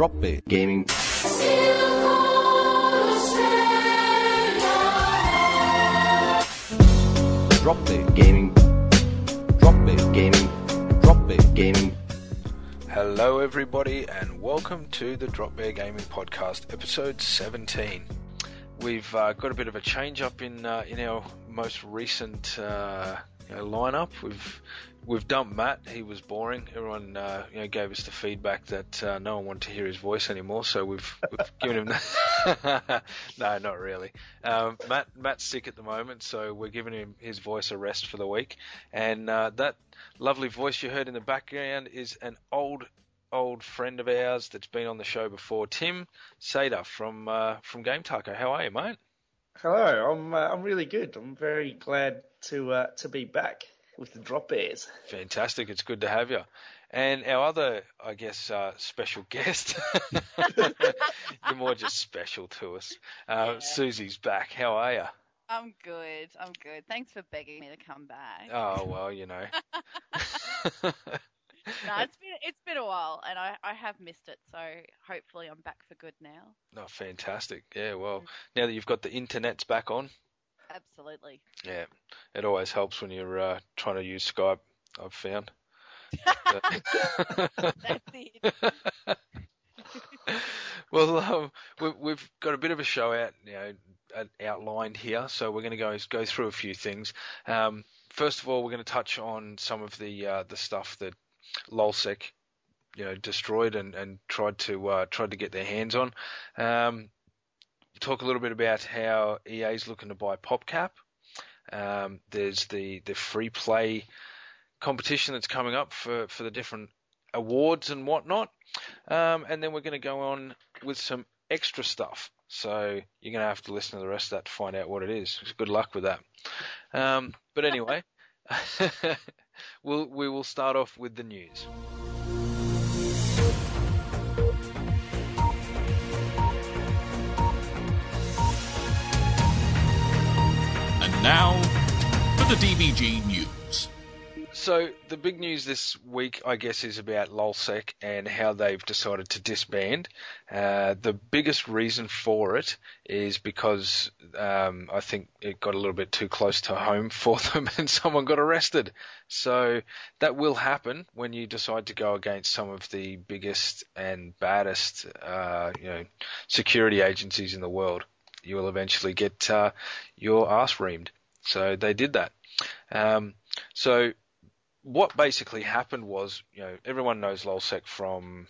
Drop Gaming. Drop Gaming. Drop Gaming. Drop Gaming. Hello, everybody, and welcome to the Drop Gaming Podcast, episode 17. We've uh, got a bit of a change up in uh, in our most recent uh, you know, lineup. We've we've dumped Matt. He was boring. Everyone uh, you know, gave us the feedback that uh, no one wanted to hear his voice anymore. So we've, we've given him. no, not really. Um, Matt Matt's sick at the moment, so we're giving him his voice a rest for the week. And uh, that lovely voice you heard in the background is an old old friend of ours that's been on the show before, Tim Sader from uh, from Game Taco. How are you, mate? Hello, I'm uh, I'm really good. I'm very glad to uh, to be back with the Drop Bears. Fantastic. It's good to have you. And our other, I guess, uh, special guest, you're more just special to us. Uh, Yeah. Susie's back. How are you? I'm good. I'm good. Thanks for begging me to come back. Oh well, you know. No, it's been it's been a while, and I, I have missed it. So hopefully I'm back for good now. Oh, fantastic. Yeah. Well, now that you've got the internet's back on, Absolutely. yeah, it always helps when you're uh, trying to use Skype. I've found. That's it. well, um, we, we've got a bit of a show out, you know, outlined here, so we're going to go go through a few things. Um, first of all, we're going to touch on some of the uh, the stuff that LulzSec, you know, destroyed and, and tried to uh, tried to get their hands on. Um, talk a little bit about how EA's looking to buy PopCap. Um, there's the the free play competition that's coming up for, for the different awards and whatnot. Um, and then we're going to go on with some extra stuff. So you're going to have to listen to the rest of that to find out what it is. Good luck with that. Um, but anyway, we'll, we will start off with the news. Now for the DBG news. So the big news this week, I guess, is about LulzSec and how they've decided to disband. Uh, the biggest reason for it is because um, I think it got a little bit too close to home for them, and someone got arrested. So that will happen when you decide to go against some of the biggest and baddest, uh, you know, security agencies in the world. You will eventually get uh, your ass reamed. So they did that. Um, so what basically happened was, you know, everyone knows LulzSec from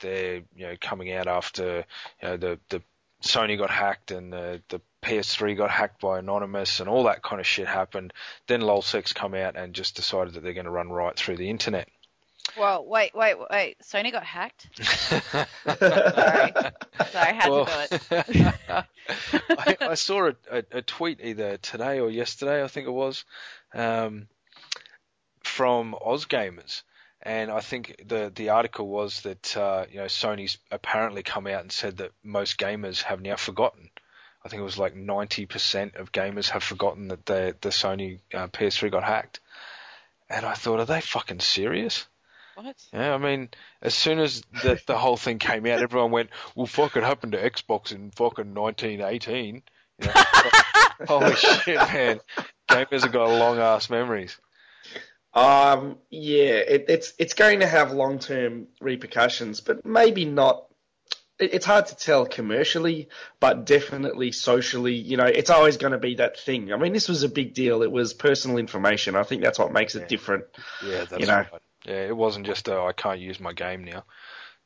their, you know, coming out after, you know, the the Sony got hacked and the the PS3 got hacked by Anonymous and all that kind of shit happened. Then LulzSec's come out and just decided that they're going to run right through the internet. Well, wait, wait, wait. Sony got hacked. Sorry, sorry, I had Well, to do it. I, I saw a, a, a tweet either today or yesterday, I think it was, um, from AusGamers, and I think the the article was that uh, you know Sony's apparently come out and said that most gamers have now forgotten. I think it was like 90% of gamers have forgotten that the the Sony uh, PS3 got hacked, and I thought, are they fucking serious? What? Yeah, I mean, as soon as the the whole thing came out, everyone went, "Well, fuck, it happened to Xbox in fucking 1918." You know, holy shit, man! Gamers have got long ass memories. Um, yeah, it, it's it's going to have long term repercussions, but maybe not. It, it's hard to tell commercially, but definitely socially. You know, it's always going to be that thing. I mean, this was a big deal. It was personal information. I think that's what makes it Yeah. different. Yeah, that's You know. right. Yeah, it wasn't just uh, I can't use my game now.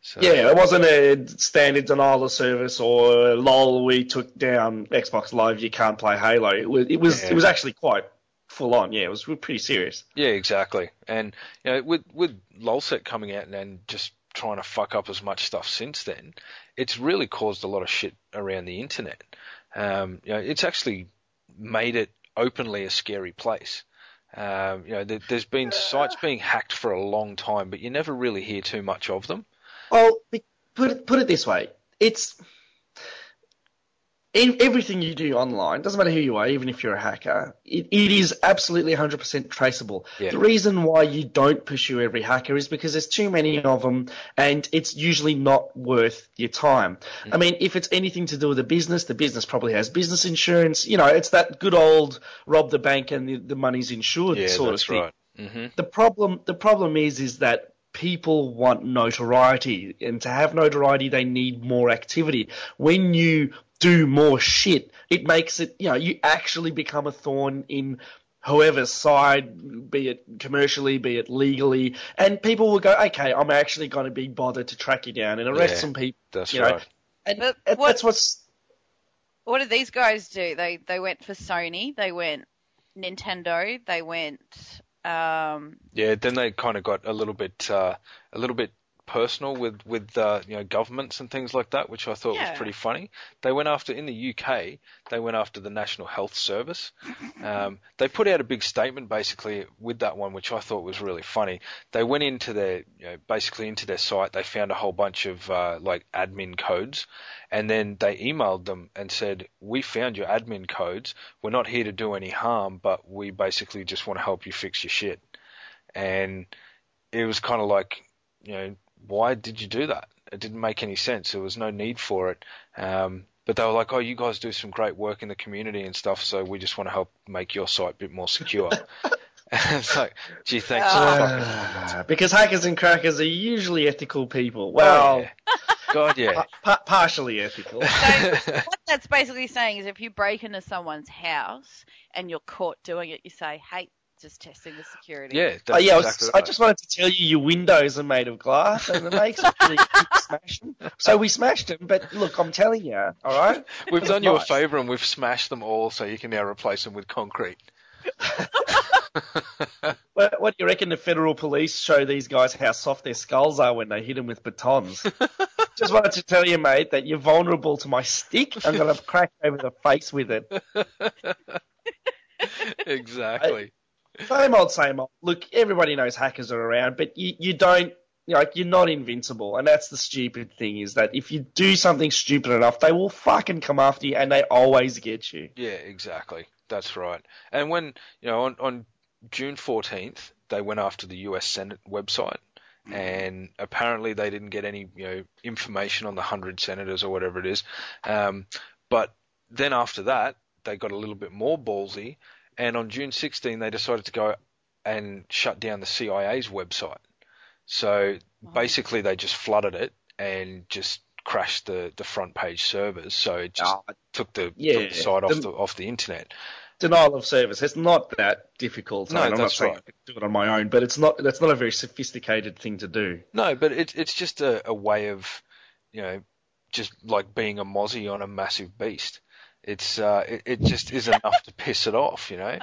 So, Yeah, it wasn't a standard denial of service or lol. We took down Xbox Live. You can't play Halo. It was it was Yeah. it was actually quite full on. Yeah, it was pretty serious. Yeah, exactly. And you know, with with LulzSec coming out and, and just trying to fuck up as much stuff since then, it's really caused a lot of shit around the internet. Um, you know, it's actually made it openly a scary place. Um, you know, there, there's been sites being hacked for a long time, but you never really hear too much of them. Well, put it put it this way: it's e- everything you do online, doesn't matter who you are, even if you're a hacker, it, it is absolutely 100% traceable. Yeah. The reason why you don't pursue every hacker is because there's too many of them and it's usually not worth your time. Mm. I mean, if it's anything to do with the business, the business probably has business insurance. You know, it's that good old rob the bank and the, the money's insured Yeah, sort of thing right. hmm the problem the problem is is that people want notoriety and to have notoriety they need more activity when you do more shit it makes it you know you actually become a thorn in whoever's side be it commercially be it legally and people will go okay i'm actually going to be bothered to track you down and arrest Yeah, some people That's you know right. and, But and what- that's what's What did these guys do? They they went for Sony. They went Nintendo. They went. Um, Yeah, then they kind of got a little bit, uh, a little bit personal with with uh, you know governments and things like that, which I thought Yeah. was pretty funny. They went after in the UK, they went after the National Health Service. Um, they put out a big statement basically with that one, which I thought was really funny. They went into their, you know, basically into their site. They found a whole bunch of uh, like admin codes, and then they emailed them and said, "We found your admin codes. We're not here to do any harm, but we basically just want to help you fix your shit." And it was kind of like, you know, why did you do that? It didn't make any sense. There was no need for it. Um, but they were like, "Oh, you guys do some great work in the community and stuff, so we just want to help make your site a bit more secure." it's like, gee, thanks. for fucking- Ah, because hackers and crackers are usually ethical people well Oh, yeah. God, yeah. pa- partially ethical so what that's basically saying is, if you break into someone's house and you're caught doing it, you say, "Hey, just testing the security." Yeah, that's Oh, yeah, I, was- exactly I just wanted to tell you your windows are made of glass and it makes it really quick smash them. So we smashed them, but look, I'm telling you, all right? We've done you a favour and we've smashed them all, so you can now replace them with concrete. What, what do you reckon the federal police show these guys how soft their skulls are when they hit them with batons? just wanted to tell you, mate, that you're vulnerable to my stick. I'm going to crack over the face with it. exactly. Same old, same old. Look, everybody knows hackers are around, but you, you don't, you know, like, you're not invincible. And that's the stupid thing is that if you do something stupid enough, they will fucking come after you and they always get you. Yeah, exactly. That's right. And when you know on, on June fourteenth, they went after the U.S. Senate website, and apparently they didn't get any you know information on the hundred senators or whatever it is. Um, but then after that, they got a little bit more ballsy, and on June 16, they decided to go and shut down the CIA's website. So basically, they just flooded it and just crashed the, the front page servers. So it just Ah, took the, Yeah, took the site off the- the off the internet. denial of service. It's not that difficult. No, I mean, I'm not that's saying right. I can do it on my own, but it's not. That's not a very sophisticated thing to do. No, but it's it's just a, a way of, you know, just like being a mozzie on a massive beast. It's uh, it, it just is enough to piss it off, you know.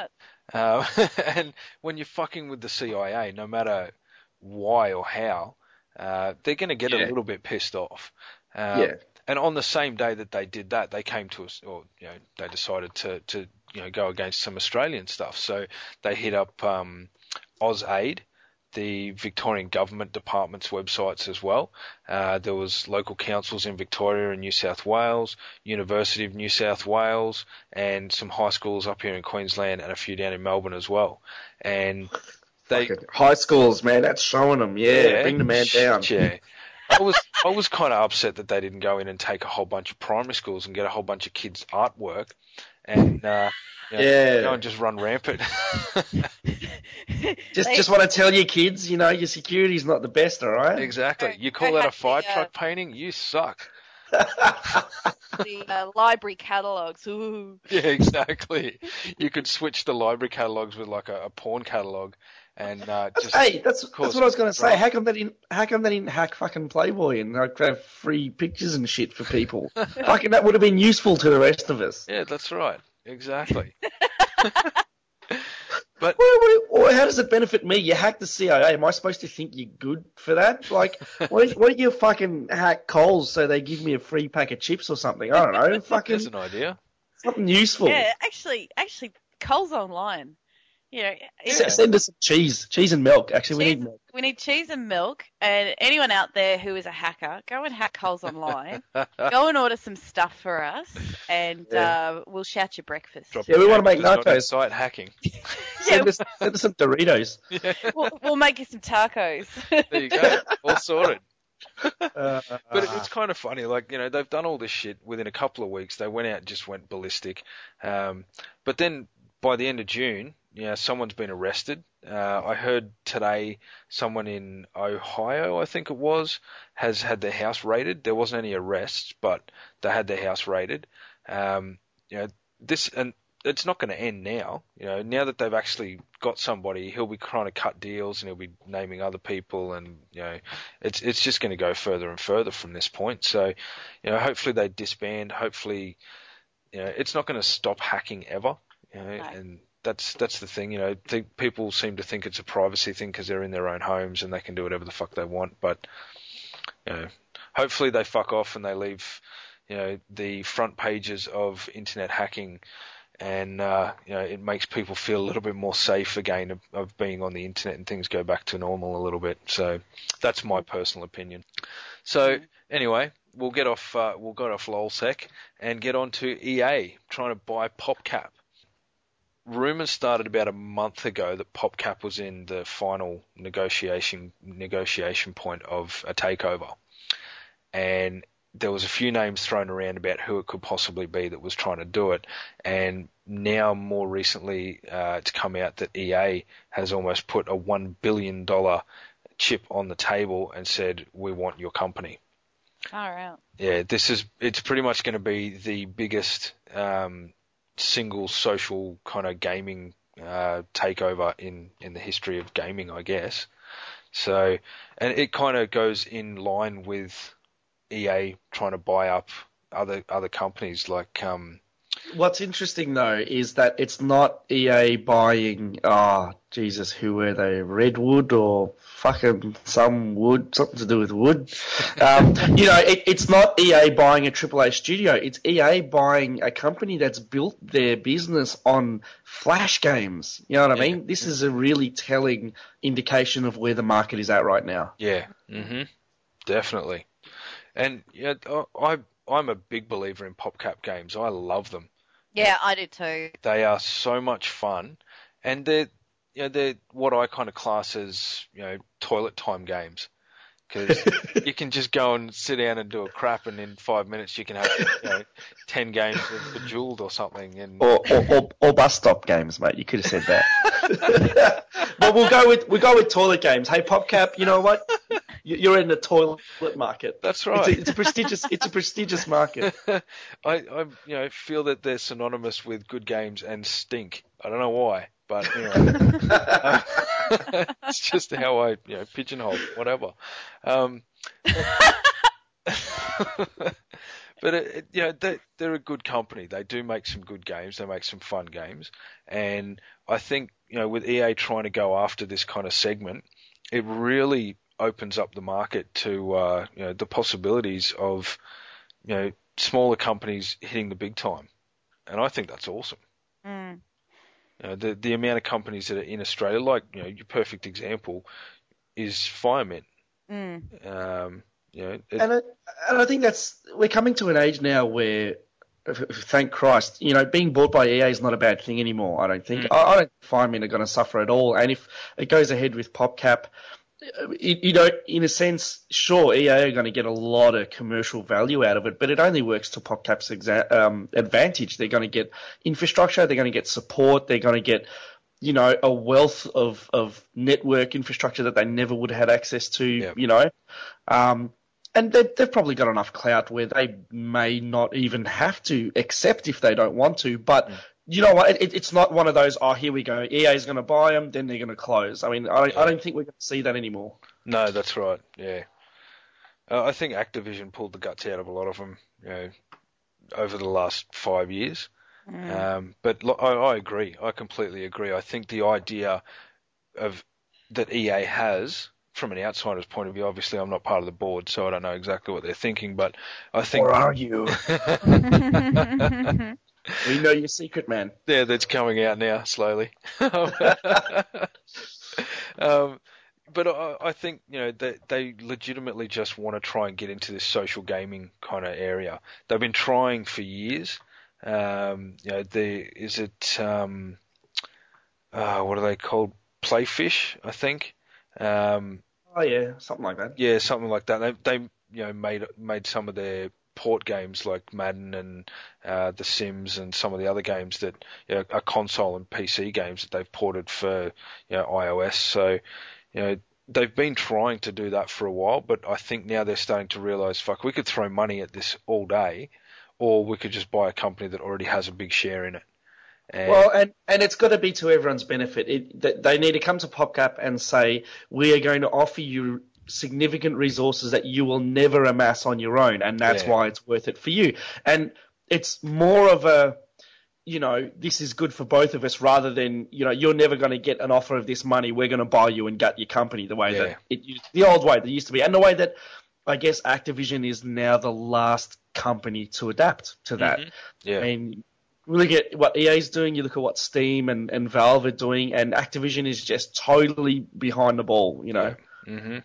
Uh, and when you're fucking with the CIA, no matter why or how, uh, they're going to get Yeah. a little bit pissed off. Um, Yeah. And on the same day that they did that, they came to us, or you know, they decided to to you know go against some Australian stuff. So they hit up um, AusAid, the Victorian government department's websites as well. Uh, there was local councils in Victoria and New South Wales, University of New South Wales, and some high schools up here in Queensland, and a few down in Melbourne as well. And they high schools, man, that's showing them. Yeah, bring the man down. yeah. I was I was kind of upset that they didn't go in and take a whole bunch of primary schools and get a whole bunch of kids' artwork, and uh, you know, Yeah. go and just run rampant. Just, They- just want to tell you, kids, you know, your security's not the best, all right? exactly. You call that a hack the, fire uh, truck painting? You suck. the uh, library catalogs. Ooh. Yeah, exactly. You could switch the library catalogs with like a, a porn catalog, and uh, just Hey, that's cause that's what I was going to say. How come they didn't? How come they didn't hack fucking Playboy and like have free pictures and shit for people? fucking that would have been useful to the rest of us. yeah, that's right. Exactly. but What, what, what, how does it benefit me? You hack the CIA. Am I supposed to think you're good for that? Like, why, don't- why don't you fucking hack Coles so they give me a free pack of chips or something? I don't know. Fucking there's an idea. something useful. Yeah, actually, actually, Coles Online. You know, S- Send us some cheese, cheese and milk. Actually, we need milk. we need cheese and milk. And anyone out there who is a hacker, go and hack Coles online. go and order some stuff for us, and uh, we'll shout your breakfast. Drop Yeah, we wanna make characters nachos. Site hacking. Yeah, Send us, send us some Doritos. we'll, we'll make you some tacos. There you go. All sorted. Uh, But it- it's kind of funny, like you know, they've done all this shit within a couple of weeks. They went out, and just went ballistic. Um, but then by the end of June, you know, someone's been arrested. Uh, I heard today someone in Ohio, I think it was, has had their house raided. There wasn't any arrests, but they had their house raided. Um, you know, this and it's not going to end now. You know, now that they've actually got somebody, he'll be trying to cut deals and he'll be naming other people, and you know, it's it's just going to go further and further from this point. So, you know, hopefully they disband. Hopefully, you know, it's not going to stop hacking ever. You know, No. and that's that's the thing. You know, think people seem to think it's a privacy thing because they're in their own homes and they can do whatever the fuck they want. But you know, hopefully they fuck off and they leave, you know, the front pages of internet hacking. And uh, you know it makes people feel a little bit more safe again of, of being on the internet and things go back to normal a little bit. So that's my personal opinion. So anyway, we'll get off uh, we'll get off LulzSec and get on to EA trying to buy PopCap. Rumors started about a month ago that PopCap was in the final negotiation negotiation point of a takeover, and there was a few names thrown around about who it could possibly be that was trying to do it, and now more recently uh, it's come out that EA has almost put a one billion dollar chip on the table and said we want your company. All right. Yeah, this is it's pretty much going to be the biggest um, single social kind of gaming uh, takeover in in the history of gaming, I guess. So, and it kind of goes in line with EA trying to buy up other other companies like um, What's interesting though is that it's not EA buying. Ah, Jesus, who were they? Redwood or fucking some wood, something to do with wood. Um, you know, it, it's not EA buying a AAA studio. It's EA buying a company that's built their business on flash games. You know what I Yeah. mean? This is a really telling indication of where the market is at right now. Yeah, hmm definitely. And yeah, I I'm a big believer in PopCap games. I love them. Yeah, I do too. They are so much fun, and they're you know they're what I kind of class as you know toilet time games because you can just go and sit down and do a crap, and in five minutes you can have you know ten games of Bejeweled or something, and Or, or, or, or bus stop games, mate. You could have said that. but we'll go with we'll go with toilet games. Hey, PopCap, you know what? You- You're in the toilet market. that's It's right. a, it's a prestigious it's a prestigious market. I, I you know feel that they're synonymous with good games and stink. I don't know why, but anyway, it's just how I you know pigeonhole whatever. Um, but it, it, you know they, they're a good company. They do make some good games. They make some fun games, and I think you know with EA trying to go after this kind of segment, it really opens up the market to uh, you know the possibilities of you know smaller companies hitting the big time, and I think that's awesome. Mm. You know, the the amount of companies that are in Australia, like you know, your perfect example is Firemint. Mm. Um, you know, it, And I, and I think that's we're coming to an age now where, f- f- thank Christ, you know, being bought by EA is not a bad thing anymore. I don't think. I, I don't think Firemint are going to suffer at all. And if it goes ahead with PopCap, uh, you, you know, in a sense, sure, EA are going to get a lot of commercial value out of it, but it only works to PopCap's exa- um, advantage. They're going to get infrastructure, they're going to get support, they're going to get you know, a wealth of, of network infrastructure that they never would have had access to, Yeah. you know. Um, and they've, they've probably got enough clout where they may not even have to accept if they don't want to. But you know what? It, it's not one of those, oh, here we go. EA is going to buy them, then they're going to close. I mean, I don't, I don't think we're going to see that anymore. no, that's right. Yeah, uh, I think Activision pulled the guts out of a lot of them. You know, over the last five years. Um, but lo- I, I agree. I completely agree. I think the idea of that EA has, from an outsider's point of view, obviously I'm not part of the board, so I don't know exactly what they're thinking. But I think Or are you? We know your secret, man. Yeah, that's coming out now slowly. um, but I, I think you know they they legitimately just want to try and get into this social gaming kind of area. They've been trying for years. Um, you know, the is it um, uh, what are they called? Playfish, I think. Um, Oh yeah, something like that. yeah, something like that. They they you know made made some of their port games like Madden and uh, The Sims and some of the other games that you know, are console and PC games that they've ported for you know iOS. So you know they've been trying to do that for a while, but I think now they're starting to realize, fuck, we could throw money at this all day, or we could just buy a company that already has a big share in it. And, Well, and, and it's got to be to everyone's benefit. It, they need to come to PopCap and say, we are going to offer you significant resources that you will never amass on your own, and that's Yeah. why it's worth it for you. And it's more of a, you know, this is good for both of us rather than, you know, you're never going to get an offer of this money. We're going to buy you and gut your company the way Yeah. that it used, the old way that used to be, and the way that I guess Activision is now the last company to adapt to that. yeah, I mean, look at what EA's doing, you look at what Steam and, and Valve are doing, and Activision is just totally behind the ball, you know. hmm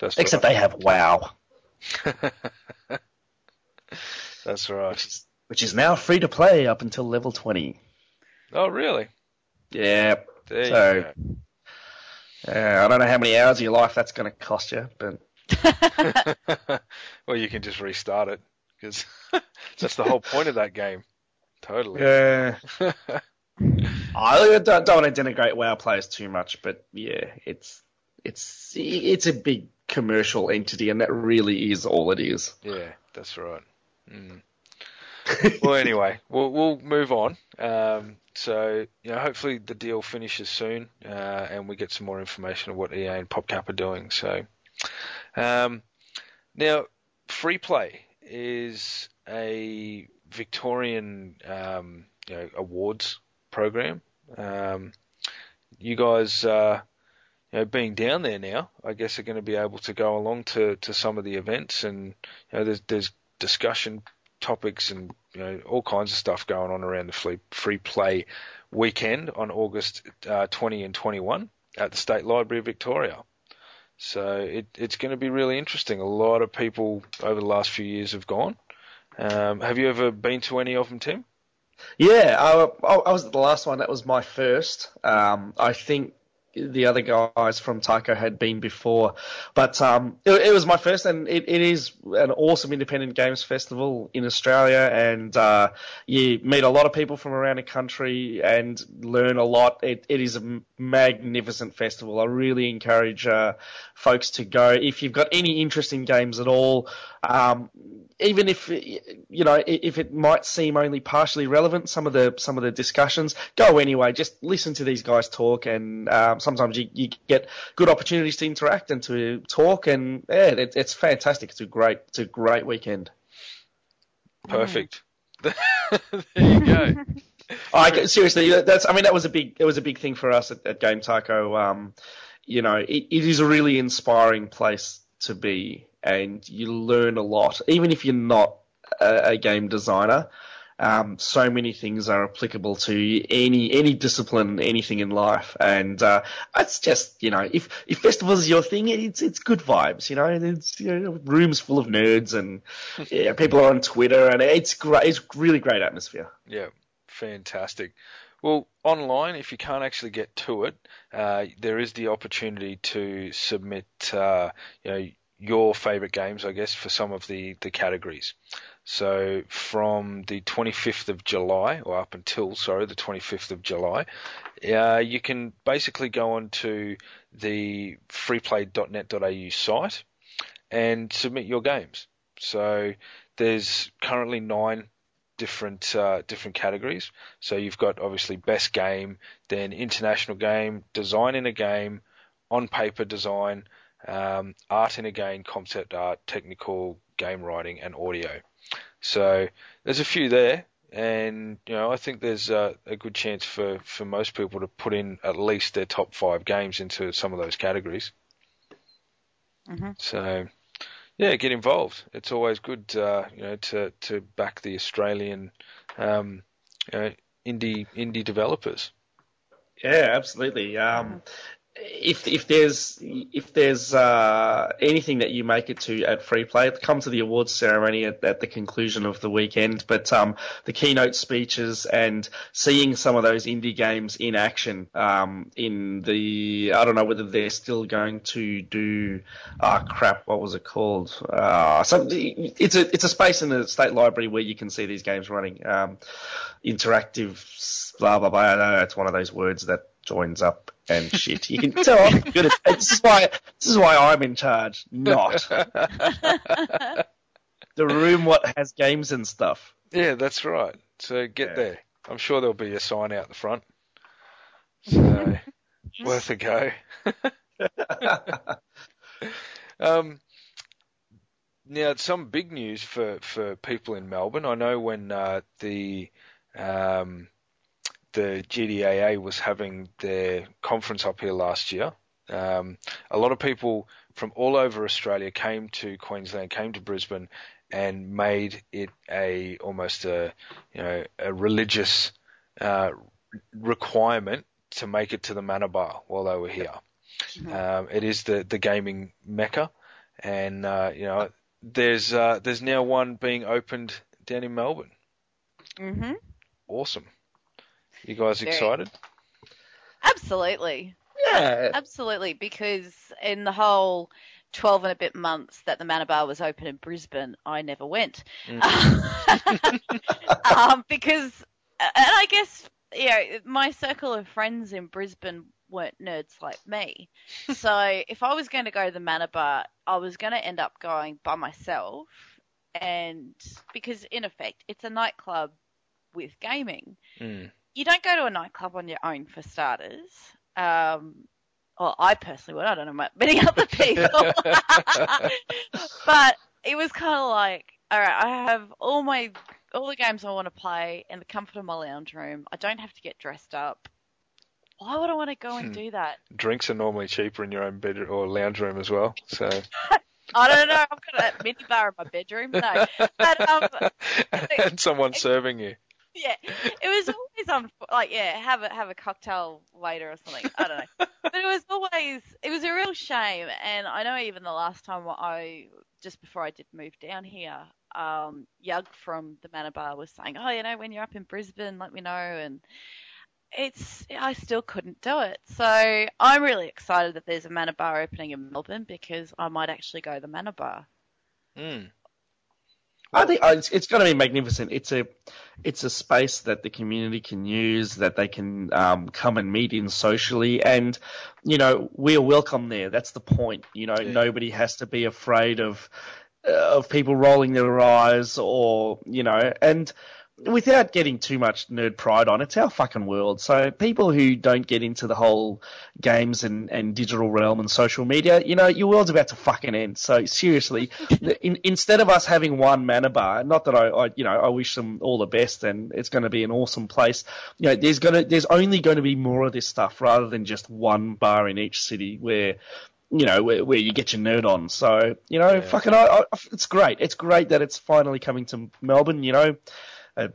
that's Except they have WoW, that's right. which is, which is now free to play up until level 20. Oh, really? Yeah. There So-. Uh, I don't know how many hours of your life that's going to cost you, but well, you can just restart it because that's the whole point of that game. Totally. Yeah. I don't, don't want to denigrate WoW players too much, but yeah, it's it's it's a big commercial entity, and that really is all it is. Yeah, that's right. Mm. well, anyway, we'll we'll move on. Um, so you know, hopefully the deal finishes soon, uh, and we get some more information on what EA and PopCap are doing. So, um, now free play is a Victorian um, you know awards program. Um, you guys, uh, you know, being down there now, I guess are going to be able to go along to, to some of the events, and you know, there's there's discussion topics and you know all kinds of stuff going on around the free free play weekend on August uh, 20 and 21 at the State Library of Victoria. So it, it's going to be really interesting. A lot of people over the last few years have gone. Um, have you ever been to any of them, Tim? Yeah, I, I was at the last one. That was my first. Um, I think the other guys from Taco had been before, but um, it, it was my first, and it, it is an awesome independent games festival in Australia, and uh, you meet a lot of people from around the country and learn a lot. It, it is a magnificent festival. I really encourage uh, folks to go if you've got any interest in games at all. Um, even if you know if it might seem only partially relevant, some of the some of the discussions go anyway. Just listen to these guys talk, and um, sometimes you, you get good opportunities to interact and to talk, and yeah, it, it's fantastic. It's a great it's a great weekend. Perfect. there you go. I seriously, that's I mean that was a big it was a big thing for us at, at Game Taco. Um, you know, it, it is a really inspiring place to be, and you learn a lot, even if you're not a, a game designer. Um, so many things are applicable to any any discipline, anything in life, and uh, it's just you know if if festivals is your thing, it's it's good vibes. You know, it's you know, rooms full of nerds and yeah, people are on Twitter, and it's great. It's really great atmosphere. Yeah, fantastic. Well, online, if you can't actually get to it, uh, there is the opportunity to submit, uh, you know, your favourite games, I guess, for some of the, the categories. So from the 25th of July, or up until, sorry, the 25th of July, uh, you can basically go on to the freeplay.net.au site and submit your games. So there's currently nine different uh, different categories. So you've got obviously best game, then international game, design in a game, on paper design, um, art in a game, concept art, technical game writing, and audio. So there's a few there, and you know I think there's uh, a good chance for for most people to put in at least their top five games into some of those categories. Mhm. So yeah, get involved. It's always good, uh, you know, to to back the Australian um, you know, indie indie developers. Yeah, absolutely. Um, if if there's if there's uh, anything that you make it to at free play, come to the awards ceremony at, at the conclusion of the weekend. But um, the keynote speeches and seeing some of those indie games in action um, in the I don't know whether they're still going to do ah crap what was it called uh, some, it's a it's a space in the state library where you can see these games running um, interactive blah blah blah. I know it's one of those words that joins up and shit. You can tell I'm good at this is why this is why I'm in charge, not the room what has games and stuff. Yeah, that's right. So get Yeah. there. I'm sure there'll be a sign out the front. So worth a go. Um, now, some big news for, for people in Melbourne. I know when uh, the um, the GDAA was having their conference up here last year, um, a lot of people from all over Australia came to Queensland, came to Brisbane, and made it a almost a you know a religious uh, requirement to make it to the Mana Bar while they were here. Um, it is the the gaming mecca, and uh, you know there's uh, there's now one being opened down in Melbourne. hmm Awesome. You guys Very. excited? Absolutely. Yeah, Absolutely, because in the whole 12 and a bit months that the Manabar was open in Brisbane, I never went. Mm. um, because, and I guess, you know, my circle of friends in Brisbane weren't nerds like me. so if I was going to go to the Manabar, I was going to end up going by myself. And because, in effect, it's a nightclub with gaming Mm. You don't go to a nightclub on your own for starters. Um, well, I personally would. I don't know about many other people, but it was kind of like, all right, I have all my all the games I want to play in the comfort of my lounge room. I don't have to get dressed up. Why would I want to go and Hmm. do that? Drinks are normally cheaper in your own bed or lounge room as well. So I don't know. I've got a mini bar in my bedroom. No, but um, and someone serving you. yeah, it was always on like yeah, have a have a cocktail later or something. I don't know, but it was always it was a real shame. And I know even the last time I just before I did move down here, um, Yug from the Mana Bar was saying, oh, you know, when you're up in Brisbane, let me know. And it's I still couldn't do it. So I'm really excited that there's a Mana Bar opening in Melbourne because I might actually go to the Mana Bar. Mm. I think uh, it's, it's going to be magnificent. It's a it's a space that the community can use, that they can um, come and meet in socially, and you know we are welcome there. That's the point. You know, Yeah. nobody has to be afraid of uh, of people rolling their eyes or you know, and without getting too much nerd pride on, it's our fucking world. So people who don't get into the whole games and, and digital realm and social media, you know, your world's about to fucking end. So seriously, in, instead of us having one mana bar, not that I, I, you know, I wish them all the best and it's going to be an awesome place. You know, there's gonna, there's only going to be more of this stuff rather than just one bar in each city where you know, where, where you get your nerd on. So, you know, Yeah. fucking, I, I, it's great. It's great that it's finally coming to Melbourne, you know. Uh,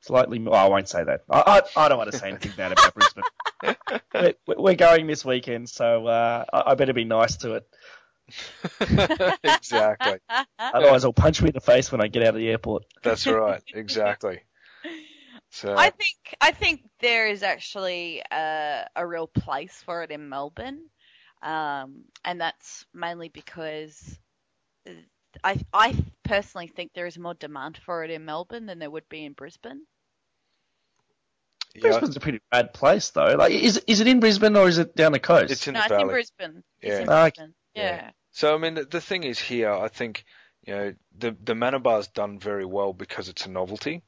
slightly, oh, I won't say that. I, I, I don't want to say anything bad about Brisbane. We're, we're going this weekend, so uh, I, I better be nice to it. exactly. Otherwise, I'll punch me in the face when I get out of the airport. That's right. Exactly. So I think I think there is actually a, a real place for it in Melbourne, um, and that's mainly because I I personally think there is more demand for it in Melbourne than there would be in Brisbane. yeah, Brisbane's a pretty bad place, though. Like, is is it in Brisbane or is it down the coast? it's in no, the it's in valley. Brisbane. It's Yeah. in Ah. Brisbane. Yeah. Yeah. So I mean, the, the thing is here, I think you know the the Mana Bar's done very well because it's a novelty,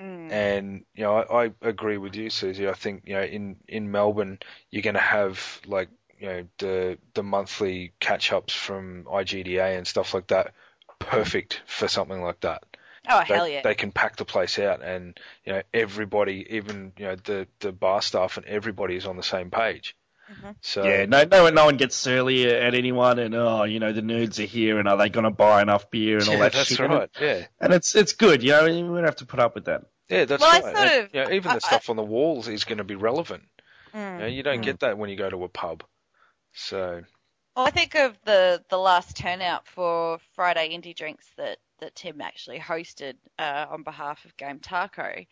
Mm. and you know I, I agree with you, Susie. I think you know in in Melbourne you're going to have like you know the the monthly catch ups from IGDA and stuff like that, perfect for something like that. Oh They, hell yeah! they can pack the place out, and you know everybody, even you know the the bar staff and everybody is on the same page. Mhm. So yeah, no, no, one- no one gets surly at anyone, and oh, you know, the nerds are here, and are they going to buy enough beer and all yeah, that that's shit? right. Yeah. And it's it's good, you know. We don't have to put up with that. Yeah, that's Well, right. sort And, of- you know, even I- the stuff on the walls is going to be relevant. Mm. You, know, you don't Mm. get that when you go to a pub. So Well, I think of the the last turnout for Friday Indie Drinks that that Tim actually hosted uh, on behalf of Game Taco,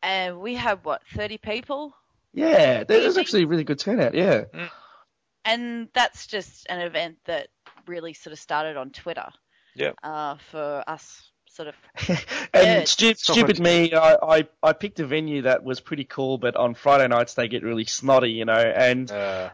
and we had what thirty people, Yeah, there was actually a really good turnout. Yeah. and that's just an event that really sort of started on Twitter. Yeah. Uh, for us, sort of. and Yeah, stu- stupid me, I, I, I picked a venue that was pretty cool, but on Friday nights they get really snotty, you know, and uh,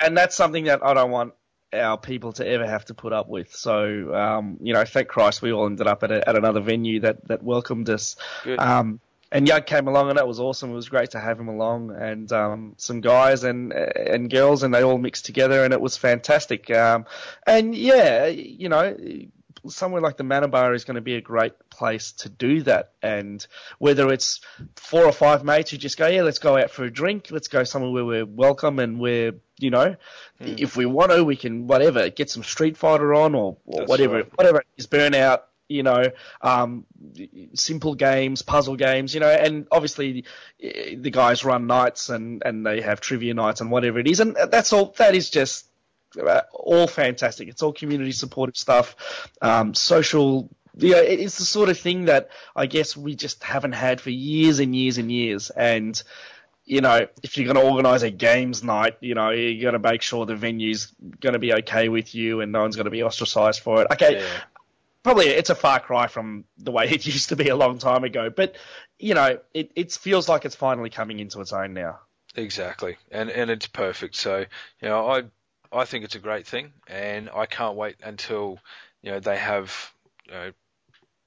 and that's something that I don't want our people to ever have to put up with. So, um, you know, thank Christ we all ended up at, a, at another venue that, that welcomed us. Um, and Yug came along, and that was awesome. It was great to have him along, and um, some guys and and girls, and they all mixed together, and it was fantastic. Um, and yeah, you know, somewhere like the Manabar is going to be a great place to do that. And whether it's four or five mates who just go, yeah, let's go out for a drink, let's go somewhere where we're welcome and we're, you know, Hmm. if we want to, we can whatever get some Street Fighter on or, or whatever, right. whatever is burnout. You know, um, simple games, puzzle games, you know, and obviously eh, the guys run nights and, and they have trivia nights and whatever it is, and that's all. That is just all fantastic. It's all community supportive stuff, um, social. Yeah, it- it's the sort of thing that I guess we just haven't had for years and years and years. And you know, if you're going to organise a games night, you know, you got to make sure the venue's going to be okay with you and no one's going to be ostracised for it. Okay, yeah. probably it's a far cry from the way it used to be a long time ago, but you know, it it feels like it's finally coming into its own now. Exactly, and and it's perfect. So you know, I I think it's a great thing, and I can't wait until you know they have. You know,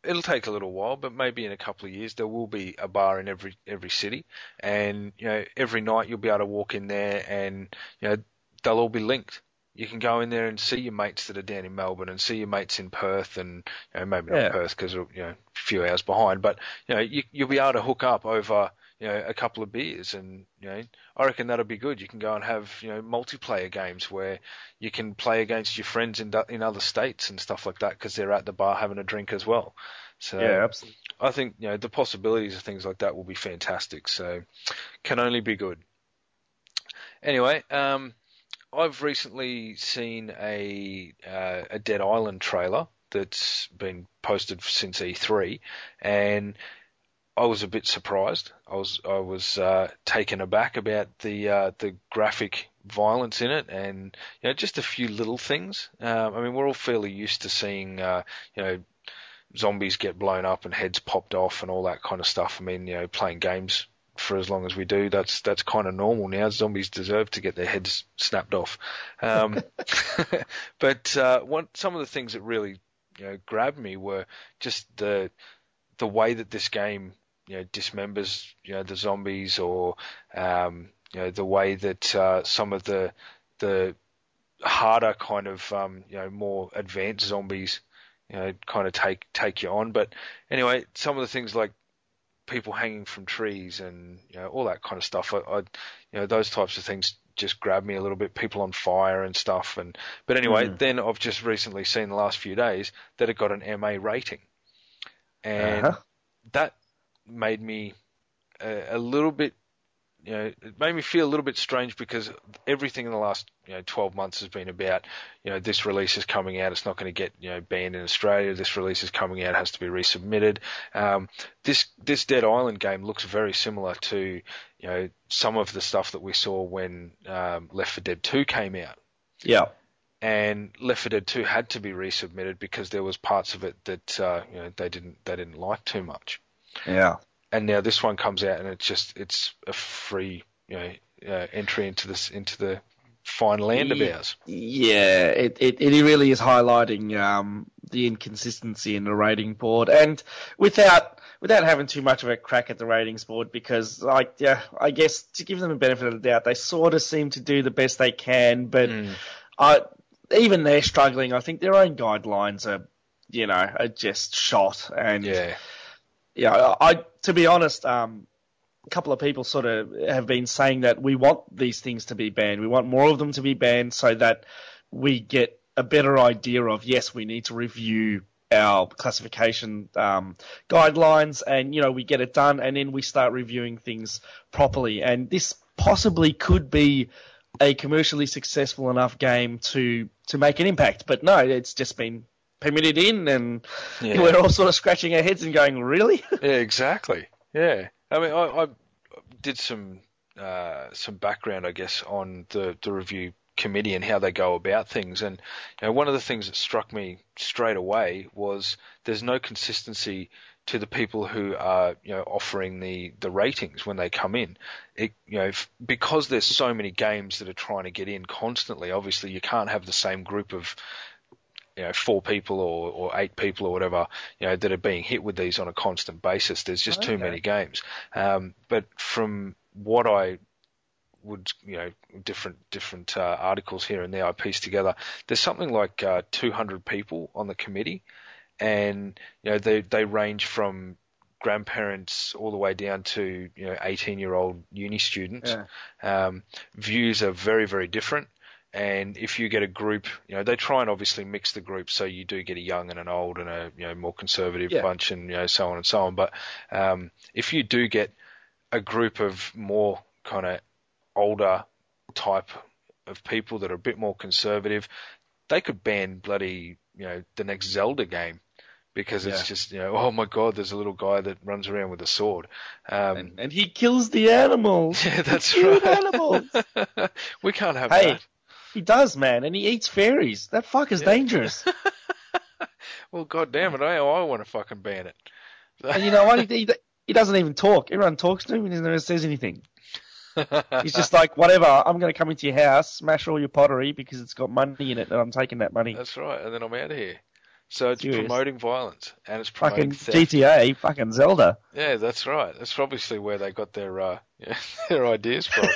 it'll take a little while, but maybe in a couple of years there will be a bar in every every city, and you know every night you'll be able to walk in there, and you know they'll all be linked. You can go in there and see your mates that are down in Melbourne, and see your mates in Perth, and you know maybe Yeah. not Perth because you know a few hours behind, but you know you, you'll be able to hook up over you know a couple of beers, and you know I reckon that'll be good. You can go and have you know multiplayer games where you can play against your friends in in other states and stuff like that because they're at the bar having a drink as well. So Yeah, absolutely. I think you know the possibilities of things like that will be fantastic. So can only be good. Anyway, um, I've recently seen a uh, a Dead Island trailer that's been posted since E3, and I was a bit surprised. I was I was uh, taken aback about the uh, the graphic violence in it, and you know just a few little things. Um, I mean, we're all fairly used to seeing uh, you know zombies get blown up and heads popped off and all that kind of stuff. I mean, you know, playing games for as long as we do, that's that's kind of normal now. Zombies deserve to get their heads snapped off. Um, but uh, one some of the things that really you know grabbed me were just the the way that this game you know dismembers you know the zombies or um, you know the way that uh, some of the the harder kind of um, you know more advanced zombies you know kind of take take you on. But anyway, some of the things like people hanging from trees and you know all that kind of stuff. I, I you know those types of things just grab me a little bit. People on fire and stuff. And but anyway, Mm. then I've just recently seen the last few days that it got an MA rating, and Uh-huh. that made me a, a little bit. You know, it made me feel a little bit strange because everything in the last you know 12 months has been about you know this release is coming out, it's not going to get you know banned in Australia. This release is coming out, has to be resubmitted. Um, this this Dead Island game looks very similar to you know some of the stuff that we saw when um, Left 4 Dead 2 came out Yeah. and Left 4 Dead 2 had to be resubmitted because there was parts of it that uh, you know they didn't they didn't like too much. Yeah. And now this one comes out and it's just it's a free you know uh, entry into this into the fine land of ours. Yeah, it, it, it really is highlighting um, the inconsistency in the rating board, and without without having too much of a crack at the ratings board, because like yeah, I guess to give them a benefit of the doubt, they sort of seem to do the best they can, but Mm. I even they're struggling. I think their own guidelines are you know are just shot, and Yeah, yeah, I to be honest, um, a couple of people sort of have been saying that we want these things to be banned. We want more of them to be banned so that we get a better idea of yes, we need to review our classification um, guidelines, and you know we get it done, and then we start reviewing things properly. And this possibly could be a commercially successful enough game to to make an impact, but no, it's just been permitted in, and Yeah. we're all sort of scratching our heads and going, really? Yeah, exactly. Yeah, I mean, I, I did some uh, some background, I guess, on the the review committee and how they go about things. And you know, one of the things that struck me straight away was there's no consistency to the people who are you know offering the the ratings when they come in. It, you know, if, because there's so many games that are trying to get in constantly. Obviously, you can't have the same group of you know four people or, or eight people or whatever you know that are being hit with these on a constant basis. There's just too many games. Um, but from what I would you know different different uh, articles here and there I pieced together. There's something like uh, 200 people on the committee, and you know they they range from grandparents all the way down to you know 18 year old uni students. Um, views are very very different. And if you get a group, you know, they try and obviously mix the group so you do get a young and an old and a you know more conservative Yeah. bunch and you know so on and so on. But um, if you do get a group of more kind of older type of people that are a bit more conservative, they could ban bloody you know the next Zelda game because it's Yeah. just you know oh my god there's a little guy that runs around with a sword. Um, And, and he kills the animals. yeah, that's right. animals. we can't have Hey. that. He does, man, and he eats fairies. That fucker's Yeah. dangerous. Well, god damn it, I, I want to fucking ban it. and you know what? He, he, he doesn't even talk. Everyone talks to him, and he never says anything. He's just like, whatever. I'm going to come into your house, smash all your pottery because it's got money in it, and I'm taking that money. That's right, and then I'm out of here. So it's Serious. promoting violence and it's promoting Fucking theft. GTA, fucking Zelda. Yeah, that's right. That's obviously where they got their uh, yeah, their ideas from.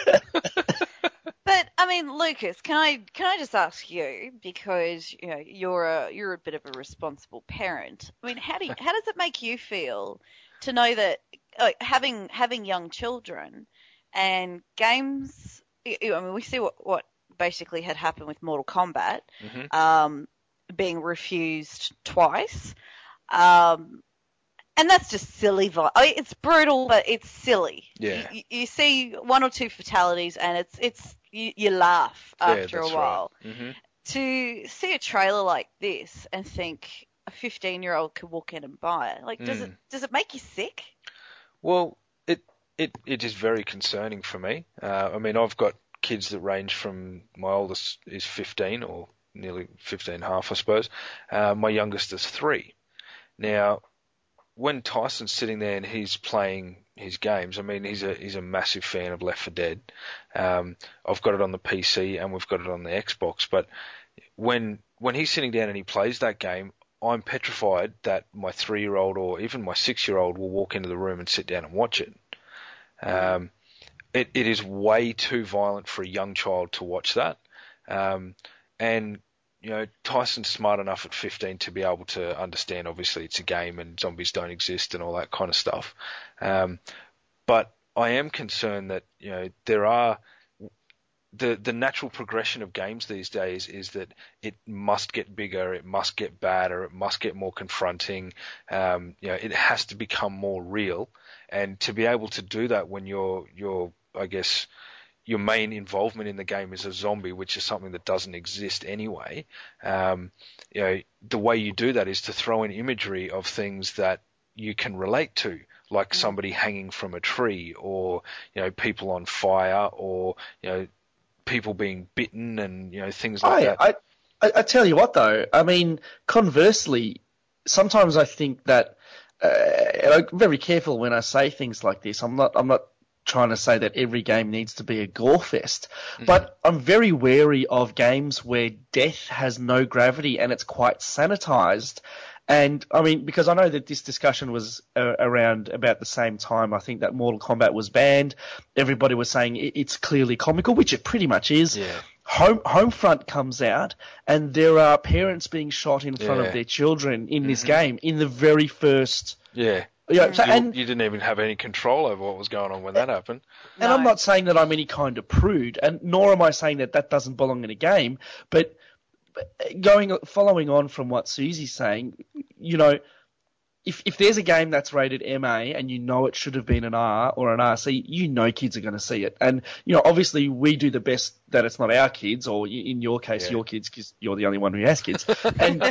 I mean, Lucas, can I can I just ask you because you know you're a you're a bit of a responsible parent. I mean, how do you, how does it make you feel to know that like, having having young children and games? I I mean, we see what what basically had happened with Mortal Kombat, Mhm. um, being refused twice. Um, and that's just silly. It's brutal, but it's silly. Yeah. You, you see one or two fatalities, and it's it's you, you laugh Yeah, after a that's right. while. hmm To see a trailer like this and think a 15 year old could walk in and buy it, like does it Mm. does it make you sick? Well, it it it is very concerning for me. Uh, I mean, I've got kids that range from my oldest is 15 or nearly 15 and a half, I suppose. Uh, my youngest is three. Now, when Tyson's sitting there and he's playing his games, I mean, he's a he's a massive fan of Left 4 Dead. Um, I've got it on the PC and we've got it on the Xbox. But when when he's sitting down and he plays that game, I'm petrified that my three year old or even my six year old will walk into the room and sit down and watch it. Um, it, it is way too violent for a young child to watch that. Um, and, you know, Tyson's smart enough at 15 to be able to understand, obviously, it's a game and zombies don't exist and all that kind of stuff. Um, but I am concerned that, you know, there are the the natural progression of games these days is that it must get bigger, it must get badder, it must get more confronting. Um, you know, it has to become more real, and to be able to do that when you're you're I guess your main involvement in the game is a zombie, which is something that doesn't exist anyway. Um, you know, the way you do that is to throw in imagery of things that you can relate to, like somebody hanging from a tree, or you know, people on fire, or you know, people being bitten, and you know, things like I, that. I, I, I tell you what, though. I mean, conversely, sometimes I think that, uh, and I'm very careful when I say things like this. I'm not. I'm not trying to say that every game needs to be a gore fest, but I'm very wary of games where death has no gravity and it's quite sanitized. And I mean, because I know that this discussion was uh, around about the same time. I think that Mortal Kombat was banned. Everybody was saying it, it's clearly comical, which it pretty much is. Yeah. Home Homefront comes out, and there are parents being shot in front Yeah. of their children in this game in the very first. yeah, Yeah, mm. so, you, and you didn't even have any control over what was going on when that happened. and I'm not saying that I'm any kind of prude, and nor am I saying that that doesn't belong in a game, but going following on from what Susie's saying, you know, if if there's a game that's rated MA and you know it should have been an R or an RC, you know kids are going to see it. And you know, obviously we do the best that it's not our kids, or in your case, Yeah. your kids, because you're the only one who has kids. And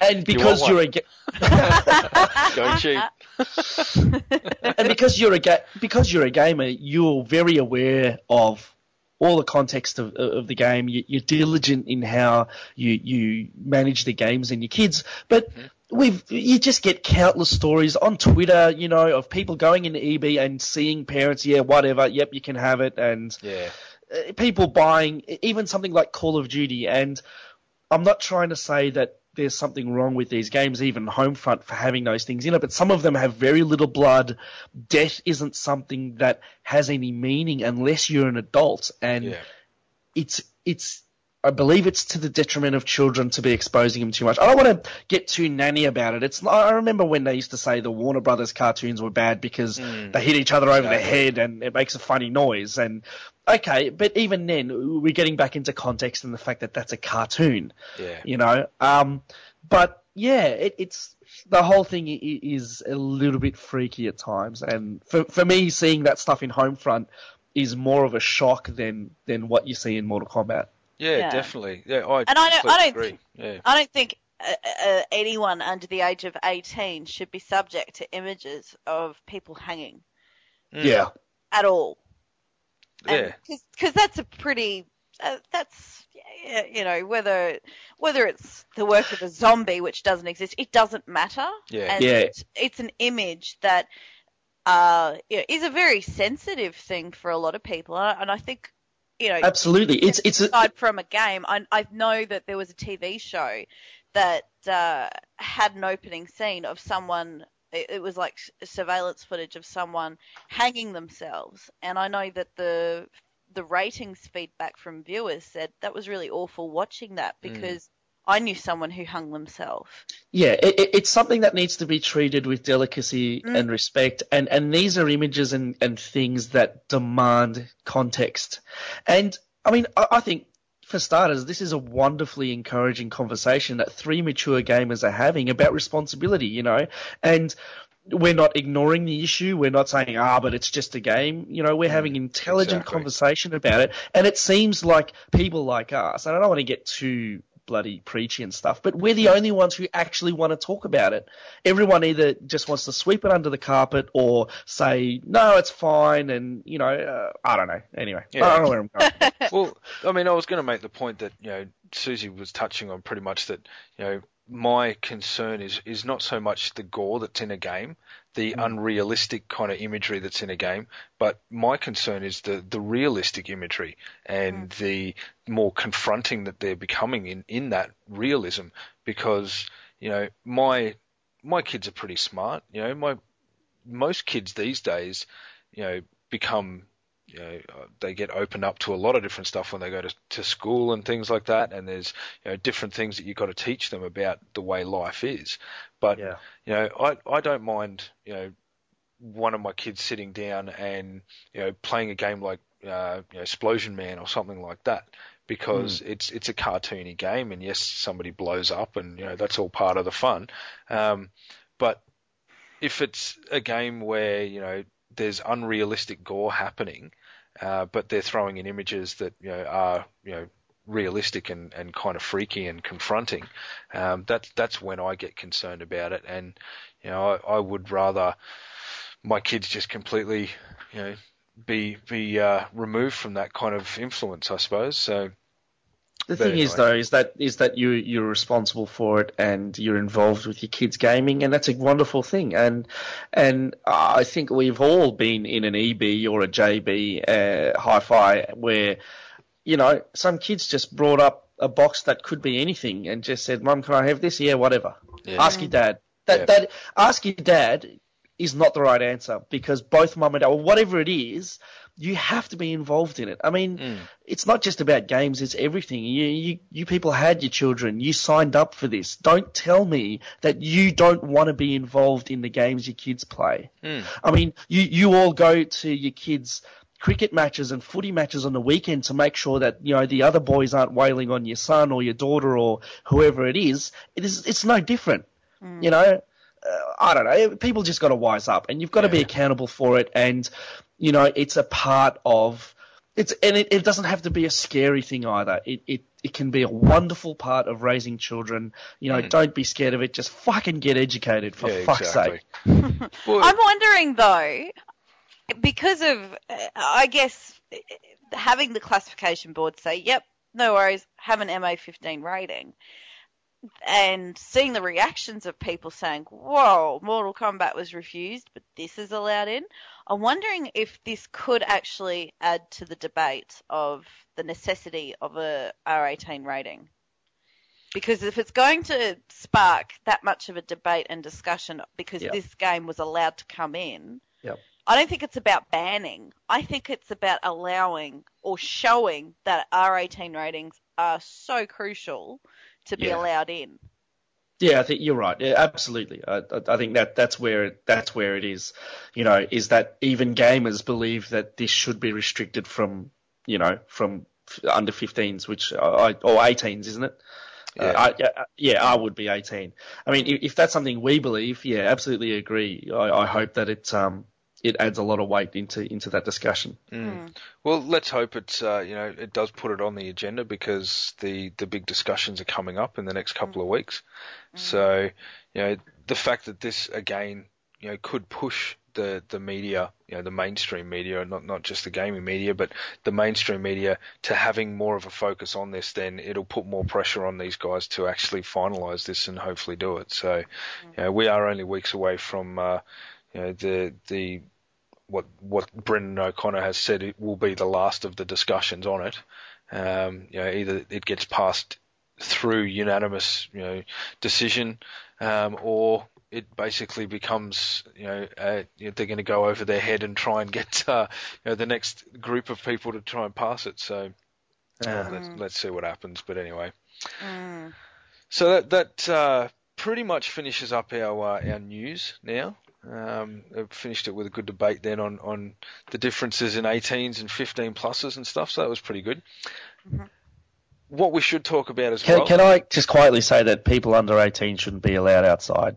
and because you're one? a ga- and because you're a ga- because you're a gamer, you're very aware of all the context of, of the game. You, you're diligent in how you you manage the games and your kids, but. We've you just get countless stories on Twitter, you know, of people going into EB and seeing parents, yeah, whatever, yep, you can have it, and Yeah. uh, people buying even something like Call of Duty, and I'm not trying to say that there's something wrong with these games, even Homefront, for having those things in it, but some of them have very little blood. Death isn't something that has any meaning unless you're an adult, and Yeah. it's it's. I believe it's to the detriment of children to be exposing them too much. I don't want to get too nanny about it. It's I remember when they used to say the Warner Brothers cartoons were bad because they hit each other over the head and it makes a funny noise. And okay, but even then, we're getting back into context and the fact that that's a cartoon. Yeah. You know, um, but yeah, it, it's the whole thing is a little bit freaky at times. And for for me, seeing that stuff in Homefront is more of a shock than than what you see in Mortal Kombat. Yeah, Yeah. definitely. Yeah, I And I don't- I don't agree. think- Yeah. I don't think uh, uh, anyone under the age of 18 should be subject to images of people hanging Mm. Yeah. at all. Yeah. Because that's a pretty. Uh, that's you know whether whether it's the work of a zombie which doesn't exist, it doesn't matter. Yeah. And Yeah. it's, it's an image that uh, you know, is a very sensitive thing for a lot of people, and I, and I think you know Absolutely, it's it's a, aside from a game, I, I know that there was a TV show that uh, had an opening scene of someone. It, it was like surveillance footage of someone hanging themselves, and I know that the the ratings feedback from viewers said that was really awful watching that because I knew someone who hung themselves. Yeah, it, it- it's something that needs to be treated with delicacy Mm. and respect, and, and these are images and, and things that demand context. And I mean, I, I think for starters, this is a wonderfully encouraging conversation that three mature gamers are having about responsibility, you know, and we're not ignoring the issue. We're not saying, ah, but it's just a game. You know, we're having intelligent exactly. conversation about it. And it seems like people like us, and I don't want to get too bloody preachy and stuff, but we're the only ones who actually want to talk about it. Everyone either just wants to sweep it under the carpet or say, no, it's fine. And, you know, uh, I don't know. Anyway, Yeah. I don't know where I'm going. well, I mean, I was going to make the point that you know Susie was touching on pretty much that you know my concern is is not so much the gore that's in a game, the mm. unrealistic kind of imagery that's in a game, but my concern is the the realistic imagery and mm. the more confronting that they're becoming in in that realism because you know my my kids are pretty smart, you know my most kids these days, you know, become you know, uh, they get opened up to a lot of different stuff when they go to, to school and things like that. And there's, you know, different things that you've got to teach them about the way life is. But, Yeah. you know, I, I don't mind, you know, one of my kids sitting down and, you know, playing a game like, uh, you know, Explosion Man or something like that. Because it's it's a cartoony game, and yes, somebody blows up, and you know that's all part of the fun. Um, but if it's a game where you know there's unrealistic gore happening, uh, but they're throwing in images that you know are you know realistic and, and kind of freaky and confronting, um, that's that's when I get concerned about it. And you know I, I would rather my kids just completely you know be be uh, removed from that kind of influence, I suppose. So The thing is, though, is that is that you you're responsible for it and you're involved with your kids' gaming, and that's a wonderful thing. And and I think we've all been in an EB or a JB uh, hi-fi where you know some kids just brought up a box that could be anything and just said, "Mum, can I have this?" Yeah, whatever. Yeah. Ask your dad. That Yeah. that ask your dad is not the right answer because both mum and dad, or whatever it is, you have to be involved in it. I mean, Mm. it's not just about games; it's everything. You, you, you people had your children. You signed up for this. Don't tell me that you don't want to be involved in the games your kids play. Mm. I mean, you, you all go to your kids' cricket matches and footy matches on the weekend to make sure that you know the other boys aren't wailing on your son or your daughter or whoever it is. It is it's no different. You know, uh, I don't know. People just got to wise up, and you've got to be accountable for it. And you know, it's a part of it's, and it, it doesn't have to be a scary thing either. It it it can be a wonderful part of raising children. You know, don't be scared of it. Just fucking get educated for Mm. yeah, fuck's exactly. sake. I'm wondering though, because of, uh, I guess, having the classification board say, yep, no worries, have an MA15 rating, and seeing the reactions of people saying, whoa, Mortal Kombat was refused, but this is allowed in. I'm wondering if this could actually add to the debate of the necessity of a R18 rating. Because if it's going to spark that much of a debate and discussion because Yep. this game was allowed to come in, Yep. I don't think it's about banning. I think it's about allowing or showing that R18 ratings are so crucial to be Yeah. allowed in. Yeah, I think you're right. Yeah, absolutely. I, I, think that that's where it, that's where it is. You know, is that even gamers believe that this should be restricted from you know from under 15s, which I, or 18s, isn't it? Yeah. Uh, I, yeah, yeah, I would be 18. I mean, if, if that's something we believe, yeah, absolutely agree. I, I hope that it um it adds a lot of weight into into that discussion. Mm. Hmm. Well, let's hope it's uh, you know it does put it on the agenda because the the big discussions are coming up in the next couple of hmm. weeks. Hmm. So you know the fact that this again you know could push the the media you know the mainstream media not not just the gaming media but the mainstream media to having more of a focus on this then it'll put more pressure on these guys to actually finalize this and hopefully do it. So you know we are only weeks away from uh, you know the the what what Brendan O'Connor has said it will be the last of the discussions on it. Um, you know, either it gets passed through unanimous, you know, decision, um, or it basically becomes, you know, uh, you know, they're going to go over their head and try and get, uh, you know, the next group of people to try and pass it. So uh, let's, let's see what happens. But anyway, so that that uh, pretty much finishes up our uh, our news now. Um, I've finished it with a good debate then on, on the differences in 18s and 15 pluses and stuff, so that was pretty good. What we should talk about as Can, well. can I just quietly say that people under 18 shouldn't be allowed outside?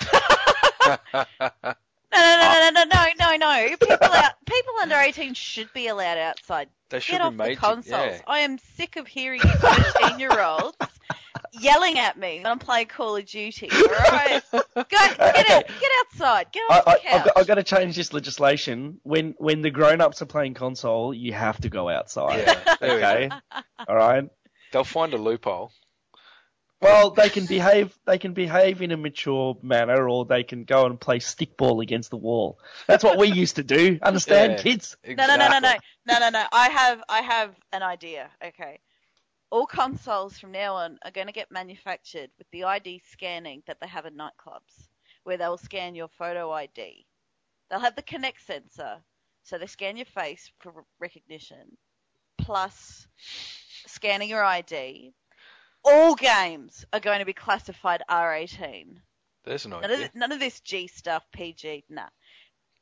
No, no, no, ah. no, no, no, no, no. People out, people under 18 should be allowed outside. They should Get be off made the to- consoles. yeah. I am sick of hearing you 13 year olds yelling at me when I'm playing Call of Duty. All right? Go, get, out, get outside. Get I, off the I, couch. I've, got, I've got to change this legislation. When when the grown-ups are playing console, you have to go outside. Yeah, there we go. Okay, all right. They'll find a loophole. Well, they can behave. They can behave in a mature manner, or they can go and play stickball against the wall. That's what we used to do. Understand, Yeah. kids? No, no, no, no, no, no, no, no. I have, I have an idea. Okay, all consoles from now on are going to get manufactured with the ID scanning that they have in nightclubs, where they'll scan your photo ID. They'll have the Kinect sensor, so they scan your face for recognition, plus scanning your ID. All games are going to be classified R18. There's an None of, idea. th- none of this G stuff, PG, nah.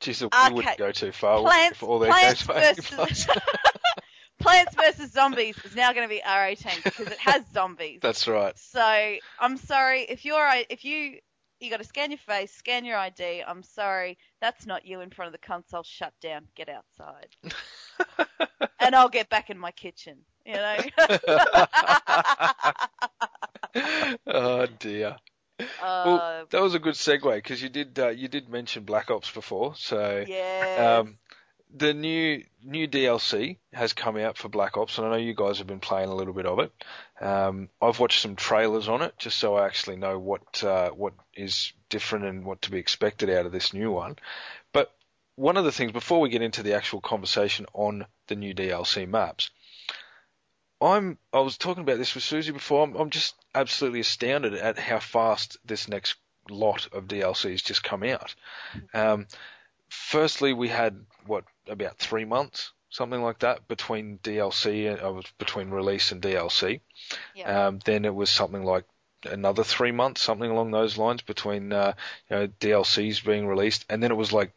Jeez, we Okay. wouldn't go too far Plants, for all their Plants games. versus Plants versus Zombies is now going to be R18 because it has zombies. That's right. So I'm sorry if you're if you you got to scan your face, scan your ID. I'm sorry, that's not you in front of the console. Shut down. Get outside. and I'll get back in my kitchen. You know. oh dear. uh, Well, that was a good segue because you did uh, you did mention Black Ops before, so yeah. um, the new new DLC has come out for Black Ops, and I know you guys have been playing a little bit of it. Um, I've watched some trailers on it just so I actually know what uh, what is different and what to be expected out of this new one. But one of the things before we get into the actual conversation on the new DLC maps, I'm I was talking about this with Susie before. I'm, I'm just absolutely astounded at how fast this next lot of DLCs just come out. Um, firstly, we had what about three months, something like that, between DLC and uh, between release and DLC. yeah. Um, then it was something like another three months, something along those lines between uh, you know DLCs being released, and then it was like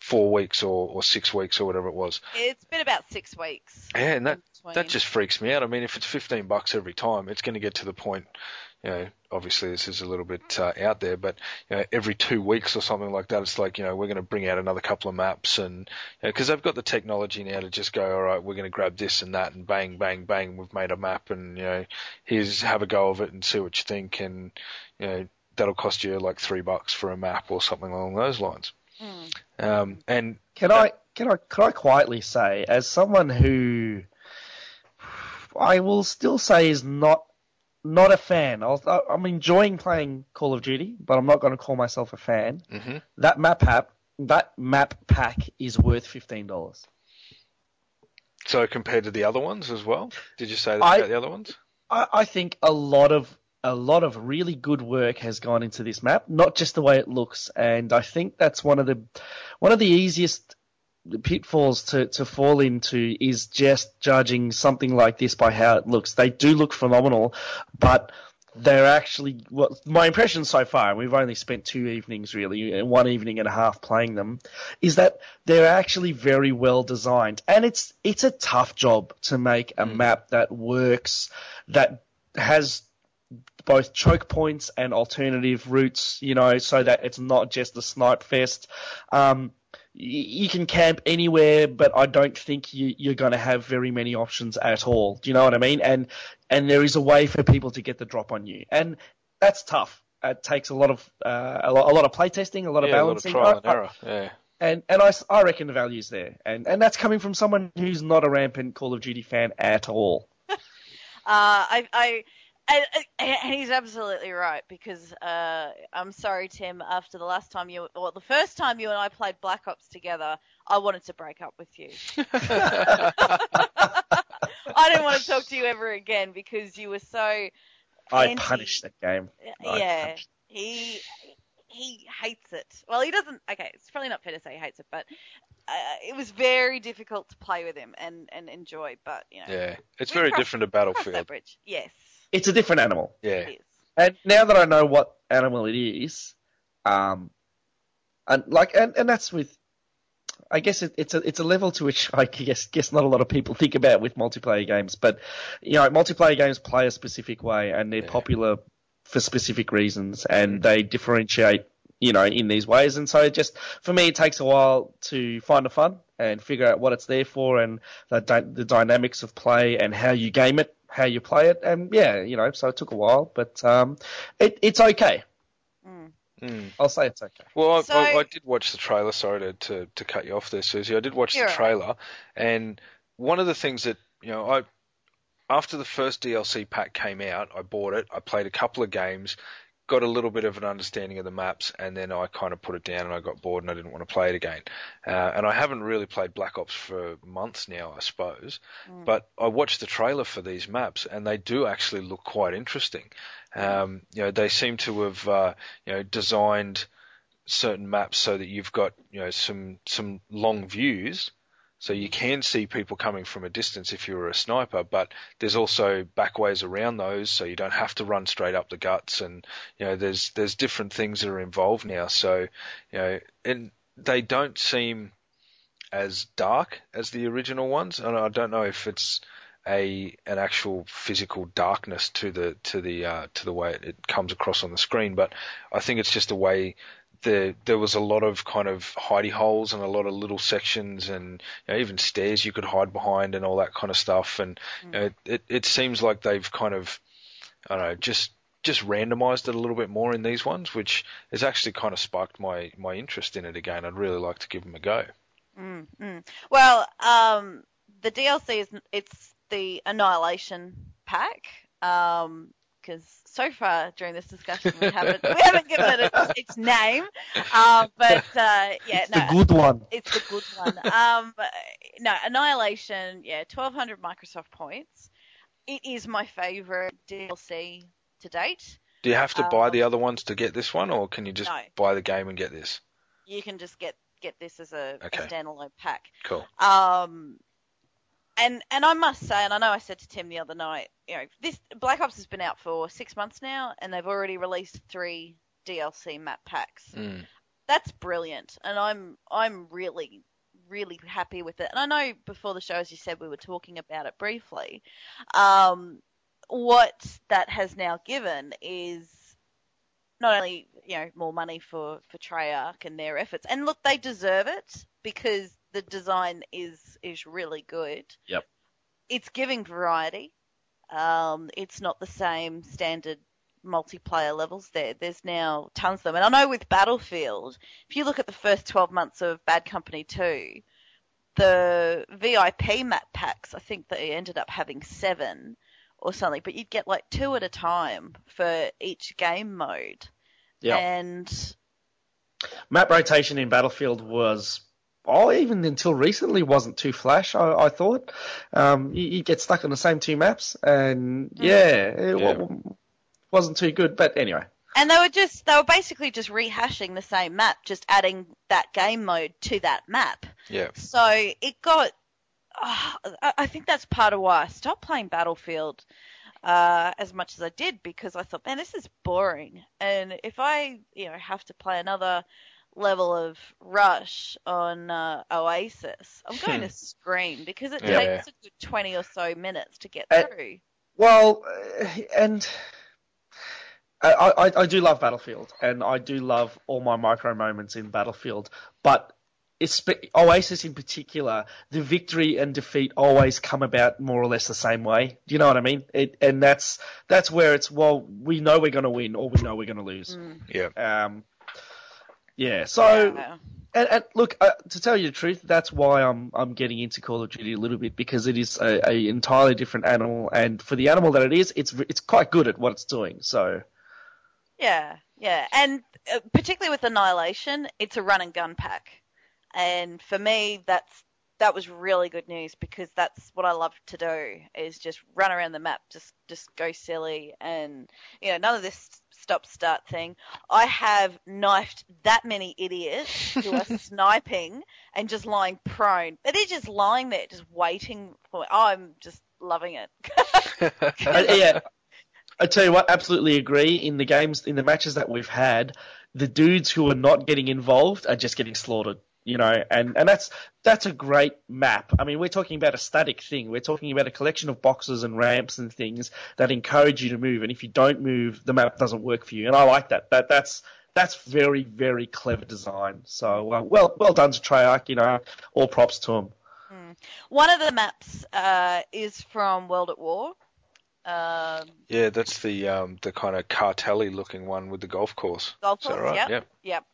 four weeks or, or six weeks or whatever it was. It's been about six weeks. Yeah, and that that just freaks me out. I mean, if it's fifteen bucks every time, it's going to get to the point. You know, obviously this is a little bit uh, out there, but you know, every two weeks or something like that, it's like you know we're going to bring out another couple of maps, and because they've got the technology now to just go, all right, we're going to grab this and that, and bang, bang, bang, we've made a map, and you know, here's have a go of it and see what you think, and you know, that'll cost you like three bucks for a map or something along those lines. Um, and Can I can I can I quietly say, as someone who I will still say is not not a fan. I'll, I'm enjoying playing Call of Duty, but I'm not going to call myself a fan. Mhm. That map pack that map pack is worth fifteen dollars. so compared to the other ones as well, did you say that I- about the other ones? I, I think a lot of a lot of really good work has gone into this map, not just the way it looks, and I think that's one of the one of the easiest pitfalls to, to fall into is just judging something like this by how it looks. They do look phenomenal, but they're actually well, my impression so far, and we've only spent two evenings really, one evening and a half playing them, is that they're actually very well designed, and it's it's a tough job to make a mm. map that works, that has both choke points and alternative routes, you know, so that it's not just a snipe fest. Um, you can camp anywhere, but I don't think you, you're going to have very many options at all. Do you know what I mean? And and there is a way for people to get the drop on you, and that's tough. It takes a lot of uh, a, lot, a lot of playtesting, a lot of Yeah, a lot of balancing, trial and I- I- error. Yeah. and and I, s- I reckon the value's there, and and that's coming from someone who's not a rampant Call of Duty fan at all. Uh, I, I, and, and he's absolutely right because uh, I'm sorry, Tim. After the last time you, or the first time you and I played Black Ops together, I wanted to break up with you. I didn't want to talk to you ever again because you were so. I anti- punished that game. I Yeah, punished- he he hates it. Well, he doesn't. Okay, it's probably not fair to say he hates it, but uh, it was very difficult to play with him and and enjoy. But you know, Yeah. It's very different to Battlefield. bridge. Yes, It's a different animal. Yeah. And now that I know what animal it is, um, and like, and, and that's with, I guess it, it's a it's a level to which I guess guess not a lot of people think about with multiplayer games. But you know, multiplayer games play a specific way, and they're Yeah. popular for specific reasons, and they differentiate, you know, in these ways. And so, it just for me, it takes a while to find the fun and figure out what it's there for, and the the dynamics of play and how you game it, how you play it, and yeah, you know, so it took a while, but um, it, it's okay. Mm. I'll say it's okay. Well, I, So- I, I did watch the trailer. Sorry to, to, to cut you off there, Susie. I did watch You're the all right. trailer, and one of the things that you know, I after the first DLC pack came out, I bought it. I played a couple of games, got a little bit of an understanding of the maps, and then I kind of put it down and I got bored and I didn't want to play it again. Uh, and I haven't really played Black Ops for months now, I suppose. But I watched the trailer for these maps, and they do actually look quite interesting. Um, you know, they seem to have uh, you know designed certain maps so that you've got you know some some long views so you can see people coming from a distance if you're a sniper but there's also back ways around those so you don't have to run straight up the guts and you know there's there's different things that are involved now. So you know and they don't seem as dark as the original ones and I don't know if it's a an actual physical darkness to the to the uh, to the way it, it comes across on the screen but I think it's just a way there there was a lot of kind of hidey holes and a lot of little sections and you know, even stairs you could hide behind and all that kind of stuff. And you know, it it seems like they've kind of I don't know just just randomized it a little bit more in these ones which has actually kind of sparked my my interest in it again. I'd really like to give them a go. Well, um, the DLC is it's the Annihilation pack. Um, because so far during this discussion we haven't we haven't given it its, its name, uh, but uh, yeah, It's no, the good one. it's the good one. Um, no, Annihilation, yeah, twelve hundred Microsoft points. It is my favorite DLC to date. do you have to buy Um, the other ones to get this one or can you just No. buy the game and get this You can just get get this as a, a standalone pack. cool Um, and and I must say, and I know I said to Tim the other night, you know, this Black Ops has been out for six months now, and they've already released three DLC map packs. mm. that's brilliant, and I'm I'm really really happy with it. And I know before the show, as you said, we were talking about it briefly. Um, what that has now given is not only you know more money for for Treyarch and their efforts, and look, they deserve it because the design is is really good. Yep. It's giving variety. Um, it's not the same standard multiplayer levels there. There's now tons of them. And I know with Battlefield, if you look at the first 12 months of Bad Company 2, the VIP map packs, I think they ended up having seven or something, but you'd get like two at a time for each game mode. Yeah. And Map rotation in Battlefield was, oh, even until recently, wasn't too flash. I, I thought. Um, you, you get stuck on the same two maps, and yeah, it Yeah. wa- wasn't too good. But anyway, and they were just they were basically just rehashing the same map, just adding that game mode to that map. Yeah. So it got. I I think that's part of why I stopped playing Battlefield uh, as much as I did because I thought, man, this is boring. And if I, you know, have to play another level of Rush on uh, Oasis, I'm going to scream because it Yeah. takes a good twenty or so minutes to get Uh, through. Well, uh, and I, I, I do love Battlefield, and I do love all my micro moments in Battlefield, but it's, Oasis in particular, the victory and defeat always come about more or less the same way. Do you know what I mean? It, and that's that's where it's well, we know we're going to win, or we know we're going to lose. Mm. Yeah. Um, yeah. So Yeah. and, and look, uh, to tell you the truth, that's why I'm I'm getting into Call of Duty a little bit because it is a, a entirely different animal, and for the animal that it is, it's it's quite good at what it's doing. So Yeah, yeah, and uh, particularly with Annihilation, it's a run and gun pack, and for me, that's that was really good news because that's what I love to do is just run around the map, just just go silly, and you know none of this stop start thing. I have knifed that many idiots who are sniping and just lying prone, but they're just lying there, just waiting for. I'm just loving it. Yeah, I tell you what, absolutely agree. In the games, in the matches that we've had, the dudes who are not getting involved are just getting slaughtered. You know, and, and that's that's a great map. I mean, we're talking about a static thing. We're talking about a collection of boxes and ramps and things that encourage you to move. And if you don't move, the map doesn't work for you. And I like that. That that's that's very very clever design. So uh, well well done to Treyarch. You know, all props to them. One of the maps uh, is from World at War. Um, Yeah, that's the um, the kind of cartelly looking one with the golf course. golf course. right? Yep. Yep. Yep.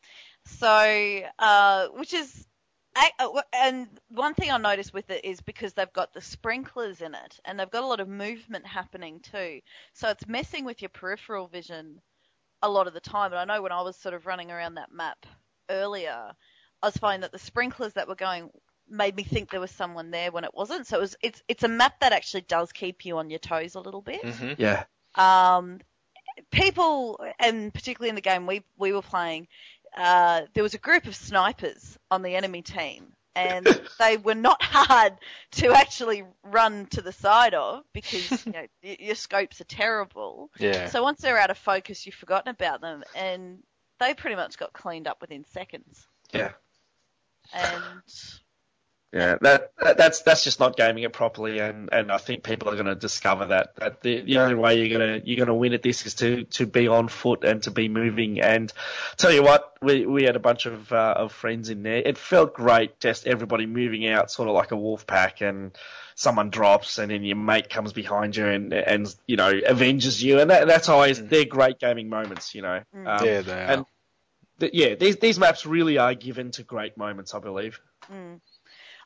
So, uh, which is, uh, and one thing I noticed with it is because they've got the sprinklers in it, and they've got a lot of movement happening too. So it's messing with your peripheral vision a lot of the time. And I know when I was sort of running around that map earlier, I was finding that the sprinklers that were going made me think there was someone there when it wasn't. So it was, it's it's a map that actually does keep you on your toes a little bit hmm Yeah. um, people, and particularly in the game we we were playing, uh, there was a group of snipers on the enemy team, and they were not hard to actually run to the side of because you know your scopes are terrible. Yeah. So once they're out of focus, you've forgotten about them, and they pretty much got cleaned up within seconds. Yeah. And Yeah, that, that that's that's just not gaming it properly, and, and I think people are going to discover that that the, the only way you're gonna you're gonna win at this is to, to be on foot and to be moving. And tell you what, we we had a bunch of uh, of friends in there. It felt great, just everybody moving out, sort of like a wolf pack, and someone drops, and then your mate comes behind you and and you know avenges you, and that, that's always they're great gaming moments, you know. Um, yeah, they are. and th- yeah, these these maps really are given to great moments, I believe. Mm.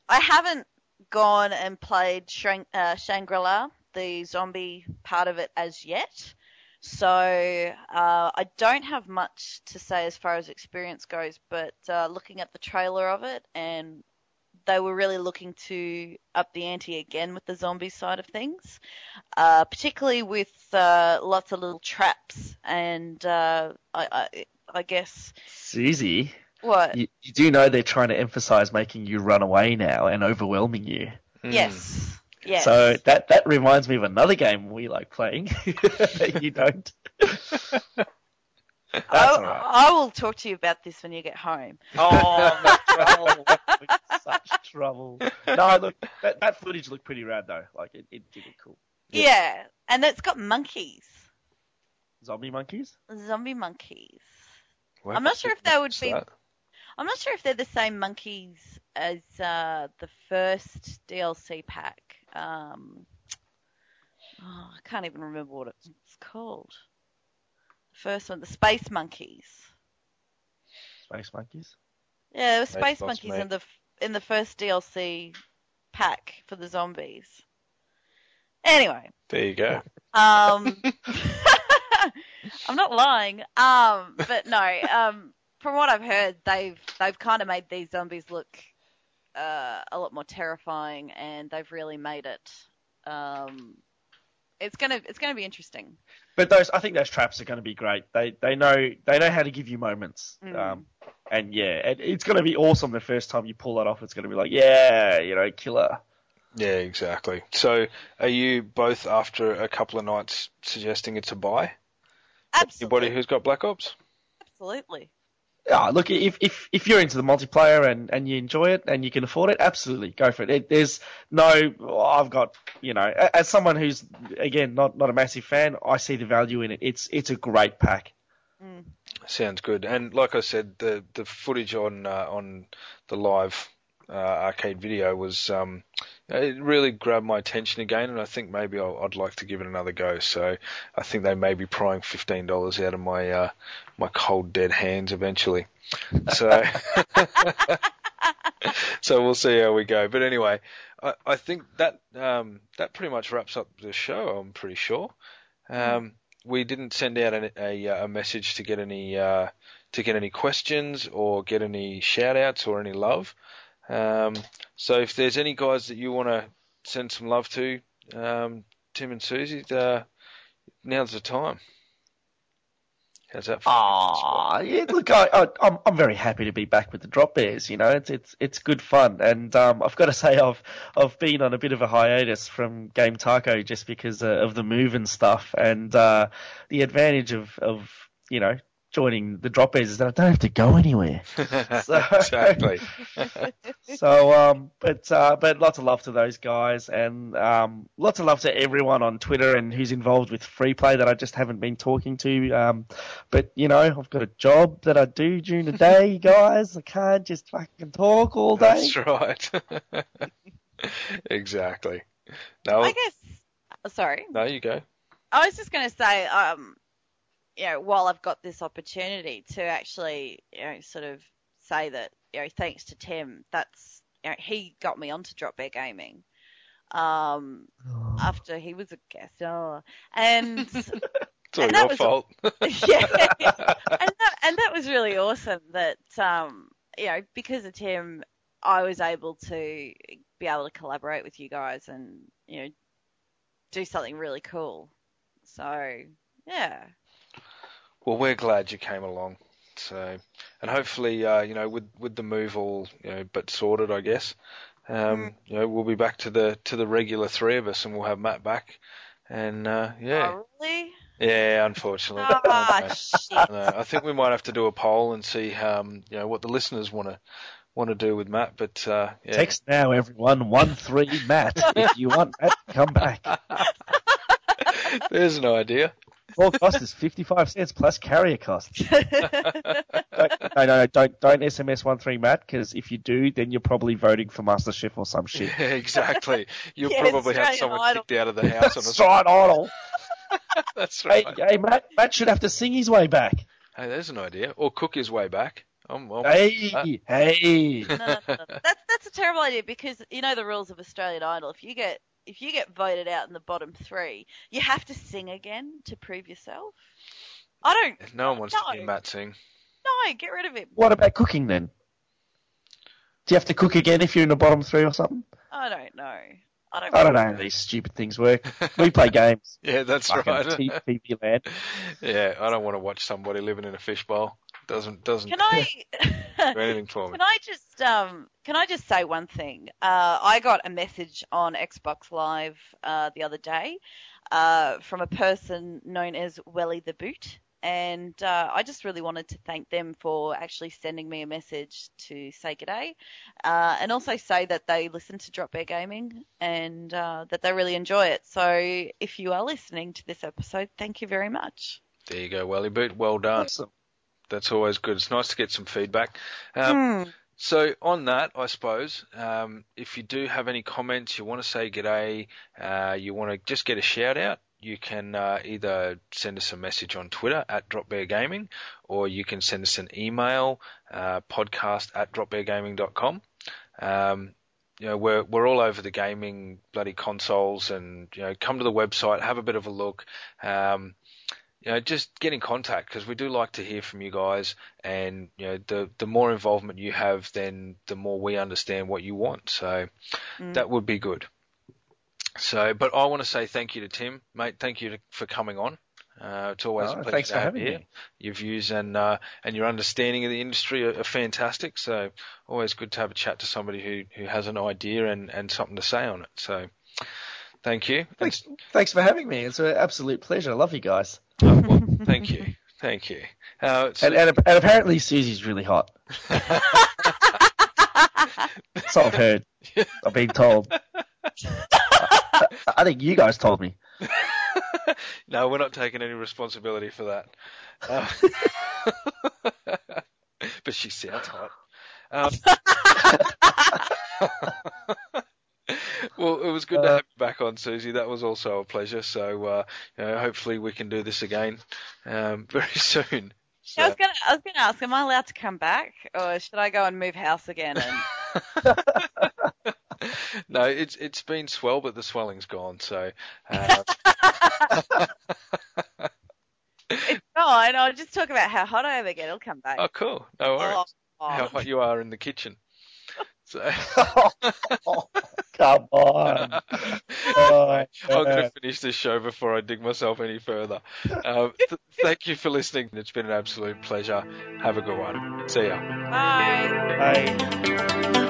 I haven't gone and played uh, Shangri-La, the zombie part of it, as yet. So uh, I don't have much to say as far as experience goes, but uh, looking at the trailer of it, and they were really looking to up the ante again with the zombie side of things, uh, particularly with uh, lots of little traps, and uh, I, I, I guess Susie. What? You, you do know they're trying to emphasize making you run away now and overwhelming you. Mm. Yes. Yes. So that that reminds me of another game we like playing. you don't. That's I, all right. I will talk to you about this when you get home. Oh, I'm in trouble. I'm in such trouble. No, look, that, that footage looked pretty rad though. Like it, it did look cool. Yeah. Yeah, and it's got monkeys, Zombie monkeys. zombie monkeys. Well, I'm not sure if they would be- that? I'm not sure if they're the same monkeys as uh, the first DLC pack. Um, oh, I can't even remember what it's called. The first one, the Space Monkeys. Space monkeys. Yeah, there were Space Space Monkeys mate. in the in the first DLC pack for the zombies. Anyway, There you go. um, I'm not lying. Um, but no. Um, from what I've heard, they've they've kind of made these zombies look uh, a lot more terrifying, and they've really made it. Um, it's gonna it's gonna be interesting. But those, I think those traps are going to be great. They they know they know how to give you moments. Mm. Um, and yeah, it, it's going to be awesome the first time you pull that off. It's going to be like, yeah, you know, killer. Yeah, exactly. So, are you both after a couple of nights suggesting it's a buy? Absolutely, Anybody who's got Black Ops? absolutely. Yeah, look, if if if you're into the multiplayer and, and you enjoy it and you can afford it, absolutely go for it. it there's no, I've got, you know, as someone who's again not not a massive fan, I see the value in it. It's it's a great pack. Mm. Sounds good. And like I said, the the footage on uh, on the live uh, arcade video was um, it really grabbed my attention again, and I think maybe I'll, I'd like to give it another go. So I think they may be prying fifteen dollars out of my uh, my cold dead hands eventually. So so we'll see how we go. But anyway, I, I think that um, that pretty much wraps up the show. I'm pretty sure. Um, we didn't send out a, a, a message to get any uh, to get any questions or get any shout outs or any love. Um, so if there's any guys that you want to send some love to, um, Tim and Susie, now's the time. How's that? Ah, yeah. Look, I, I, I'm I'm very happy to be back with the Drop Bears. You know, it's it's it's good fun, and um, I've got to say I've I've been on a bit of a hiatus from Game Taco just because uh, of the move and stuff, and uh, the advantage of of you know joining the Drop is that I don't have to go anywhere. So- exactly. So, um, but uh, but lots of love to those guys, and um, lots of love to everyone on Twitter and who's involved with free play that I just haven't been talking to. Um, but you know, I've got a job that I do during the day, guys. I can't just fucking talk all day. That's right. exactly. No, I guess. Sorry. no, you go. I was just going to say, um, you know, while I've got this opportunity to actually, you know, sort of say that, you know, thanks to Tim, that's, you know, he got me onto Drop Bear Gaming. Um, after he was a guest, oh, and It's all And that your was- fault. yeah, and that and that was really awesome. That um, you know, because of Tim, I was able to be able to collaborate with you guys and you know do something really cool. So yeah, Well, we're glad you came along. So, and hopefully, uh, you know, with with the move all, you know, but sorted, I guess. Um, you know, we'll be back to the to the regular three of us, and we'll have Matt back. And uh, yeah, oh, really? yeah, unfortunately, Ah, No, shit. no, I think we might have to do a poll and see, um, you know, what the listeners want to want to do with Matt. But uh, yeah, Text now, everyone. One three Matt. if you want Matt, to come back. there's an idea. All cost is fifty five cents plus carrier costs. Don't, no, no, no, don't don't SMS one three Matt because if you do, then you're probably voting for MasterChef or some shit. Yeah, exactly. You'll Yeah, probably have someone Idol. kicked out of the house on That's a right, Idol. That's right. hey, Matt, Matt should have to sing his way back. Hey, there's an idea. Or cook his way back. Oh, I'm, I'm Hey, uh, hey. no, no, no, no. That's that's a terrible idea because you know the rules of Australian Idol. If you get if you get voted out in the bottom three, you have to sing again to prove yourself. I don't. No one wants to No. hear Matt sing. No, get rid of him. What about cooking then? Do you have to cook again if you're in the bottom three or something? I don't know. I don't. I don't know how these stupid things work. We play games. Yeah, that's Fucking right. TV land. yeah, I don't want to watch somebody living in a fishbowl. Doesn't doesn't Can I? do anything for me. Can I just um can I just say one thing? Uh, I got a message on Xbox Live uh, the other day uh, from a person known as Welly the Boot. and uh, I just really wanted to thank them for actually sending me a message to say g'day, uh, and also say that they listen to Drop Bear Gaming and uh, that they really enjoy it. So if you are listening to this episode, thank you very much. There you go, Welly Boot. Well done. Awesome. That's always good. It's nice to get some feedback. Um, Hmm. So on that, I suppose, um, if you do have any comments, you want to say g'day, uh, you want to just get a shout out, you can uh, either send us a message on Twitter at dropbeargaming, or you can send us an email, uh, podcast at dropbeargaming.com. Um, you know, we're we're all over the gaming bloody consoles, and you know, come to the website, have a bit of a look. Um, you know, just get in contact because we do like to hear from you guys, and you know, the the more involvement you have, then the more we understand what you want. So Mm. that would be good. So, but I want to say thank you to Tim, mate. Thank you to, for coming on. Uh, it's always Oh, a pleasure thanks to for have having you here. me. Your views and uh, and your understanding of the industry are, are fantastic. So always good to have a chat to somebody who, who has an idea and, and something to say on it. So thank you. Thanks, thanks for having me. It's an absolute pleasure. I love you guys. Uh, well, thank you. Thank you. Uh, so- And, and, and apparently Susie's really hot. That's all I've heard. I've been told. I, I think you guys told me. no, we're not taking any responsibility for that. Uh, but she sounds hot. Um, well, it was good to have you back on, Susie. That was also a pleasure. So, uh, you know, hopefully we can do this again um, very soon. I was So- gonna, I was gonna ask, am I allowed to come back, or should I go and move house again? And no, it's it's been swell, but the swelling's gone. So, uh, it's fine. I'll just talk about how hot I am again. It'll come back. oh, cool. No worries. Oh, How hot you are in the kitchen. So. Come on. Oh, I'm going to finish this show before I dig myself any further. Um, th- thank you for listening. It's been an absolute pleasure. Have a good one. See ya. Bye. Bye.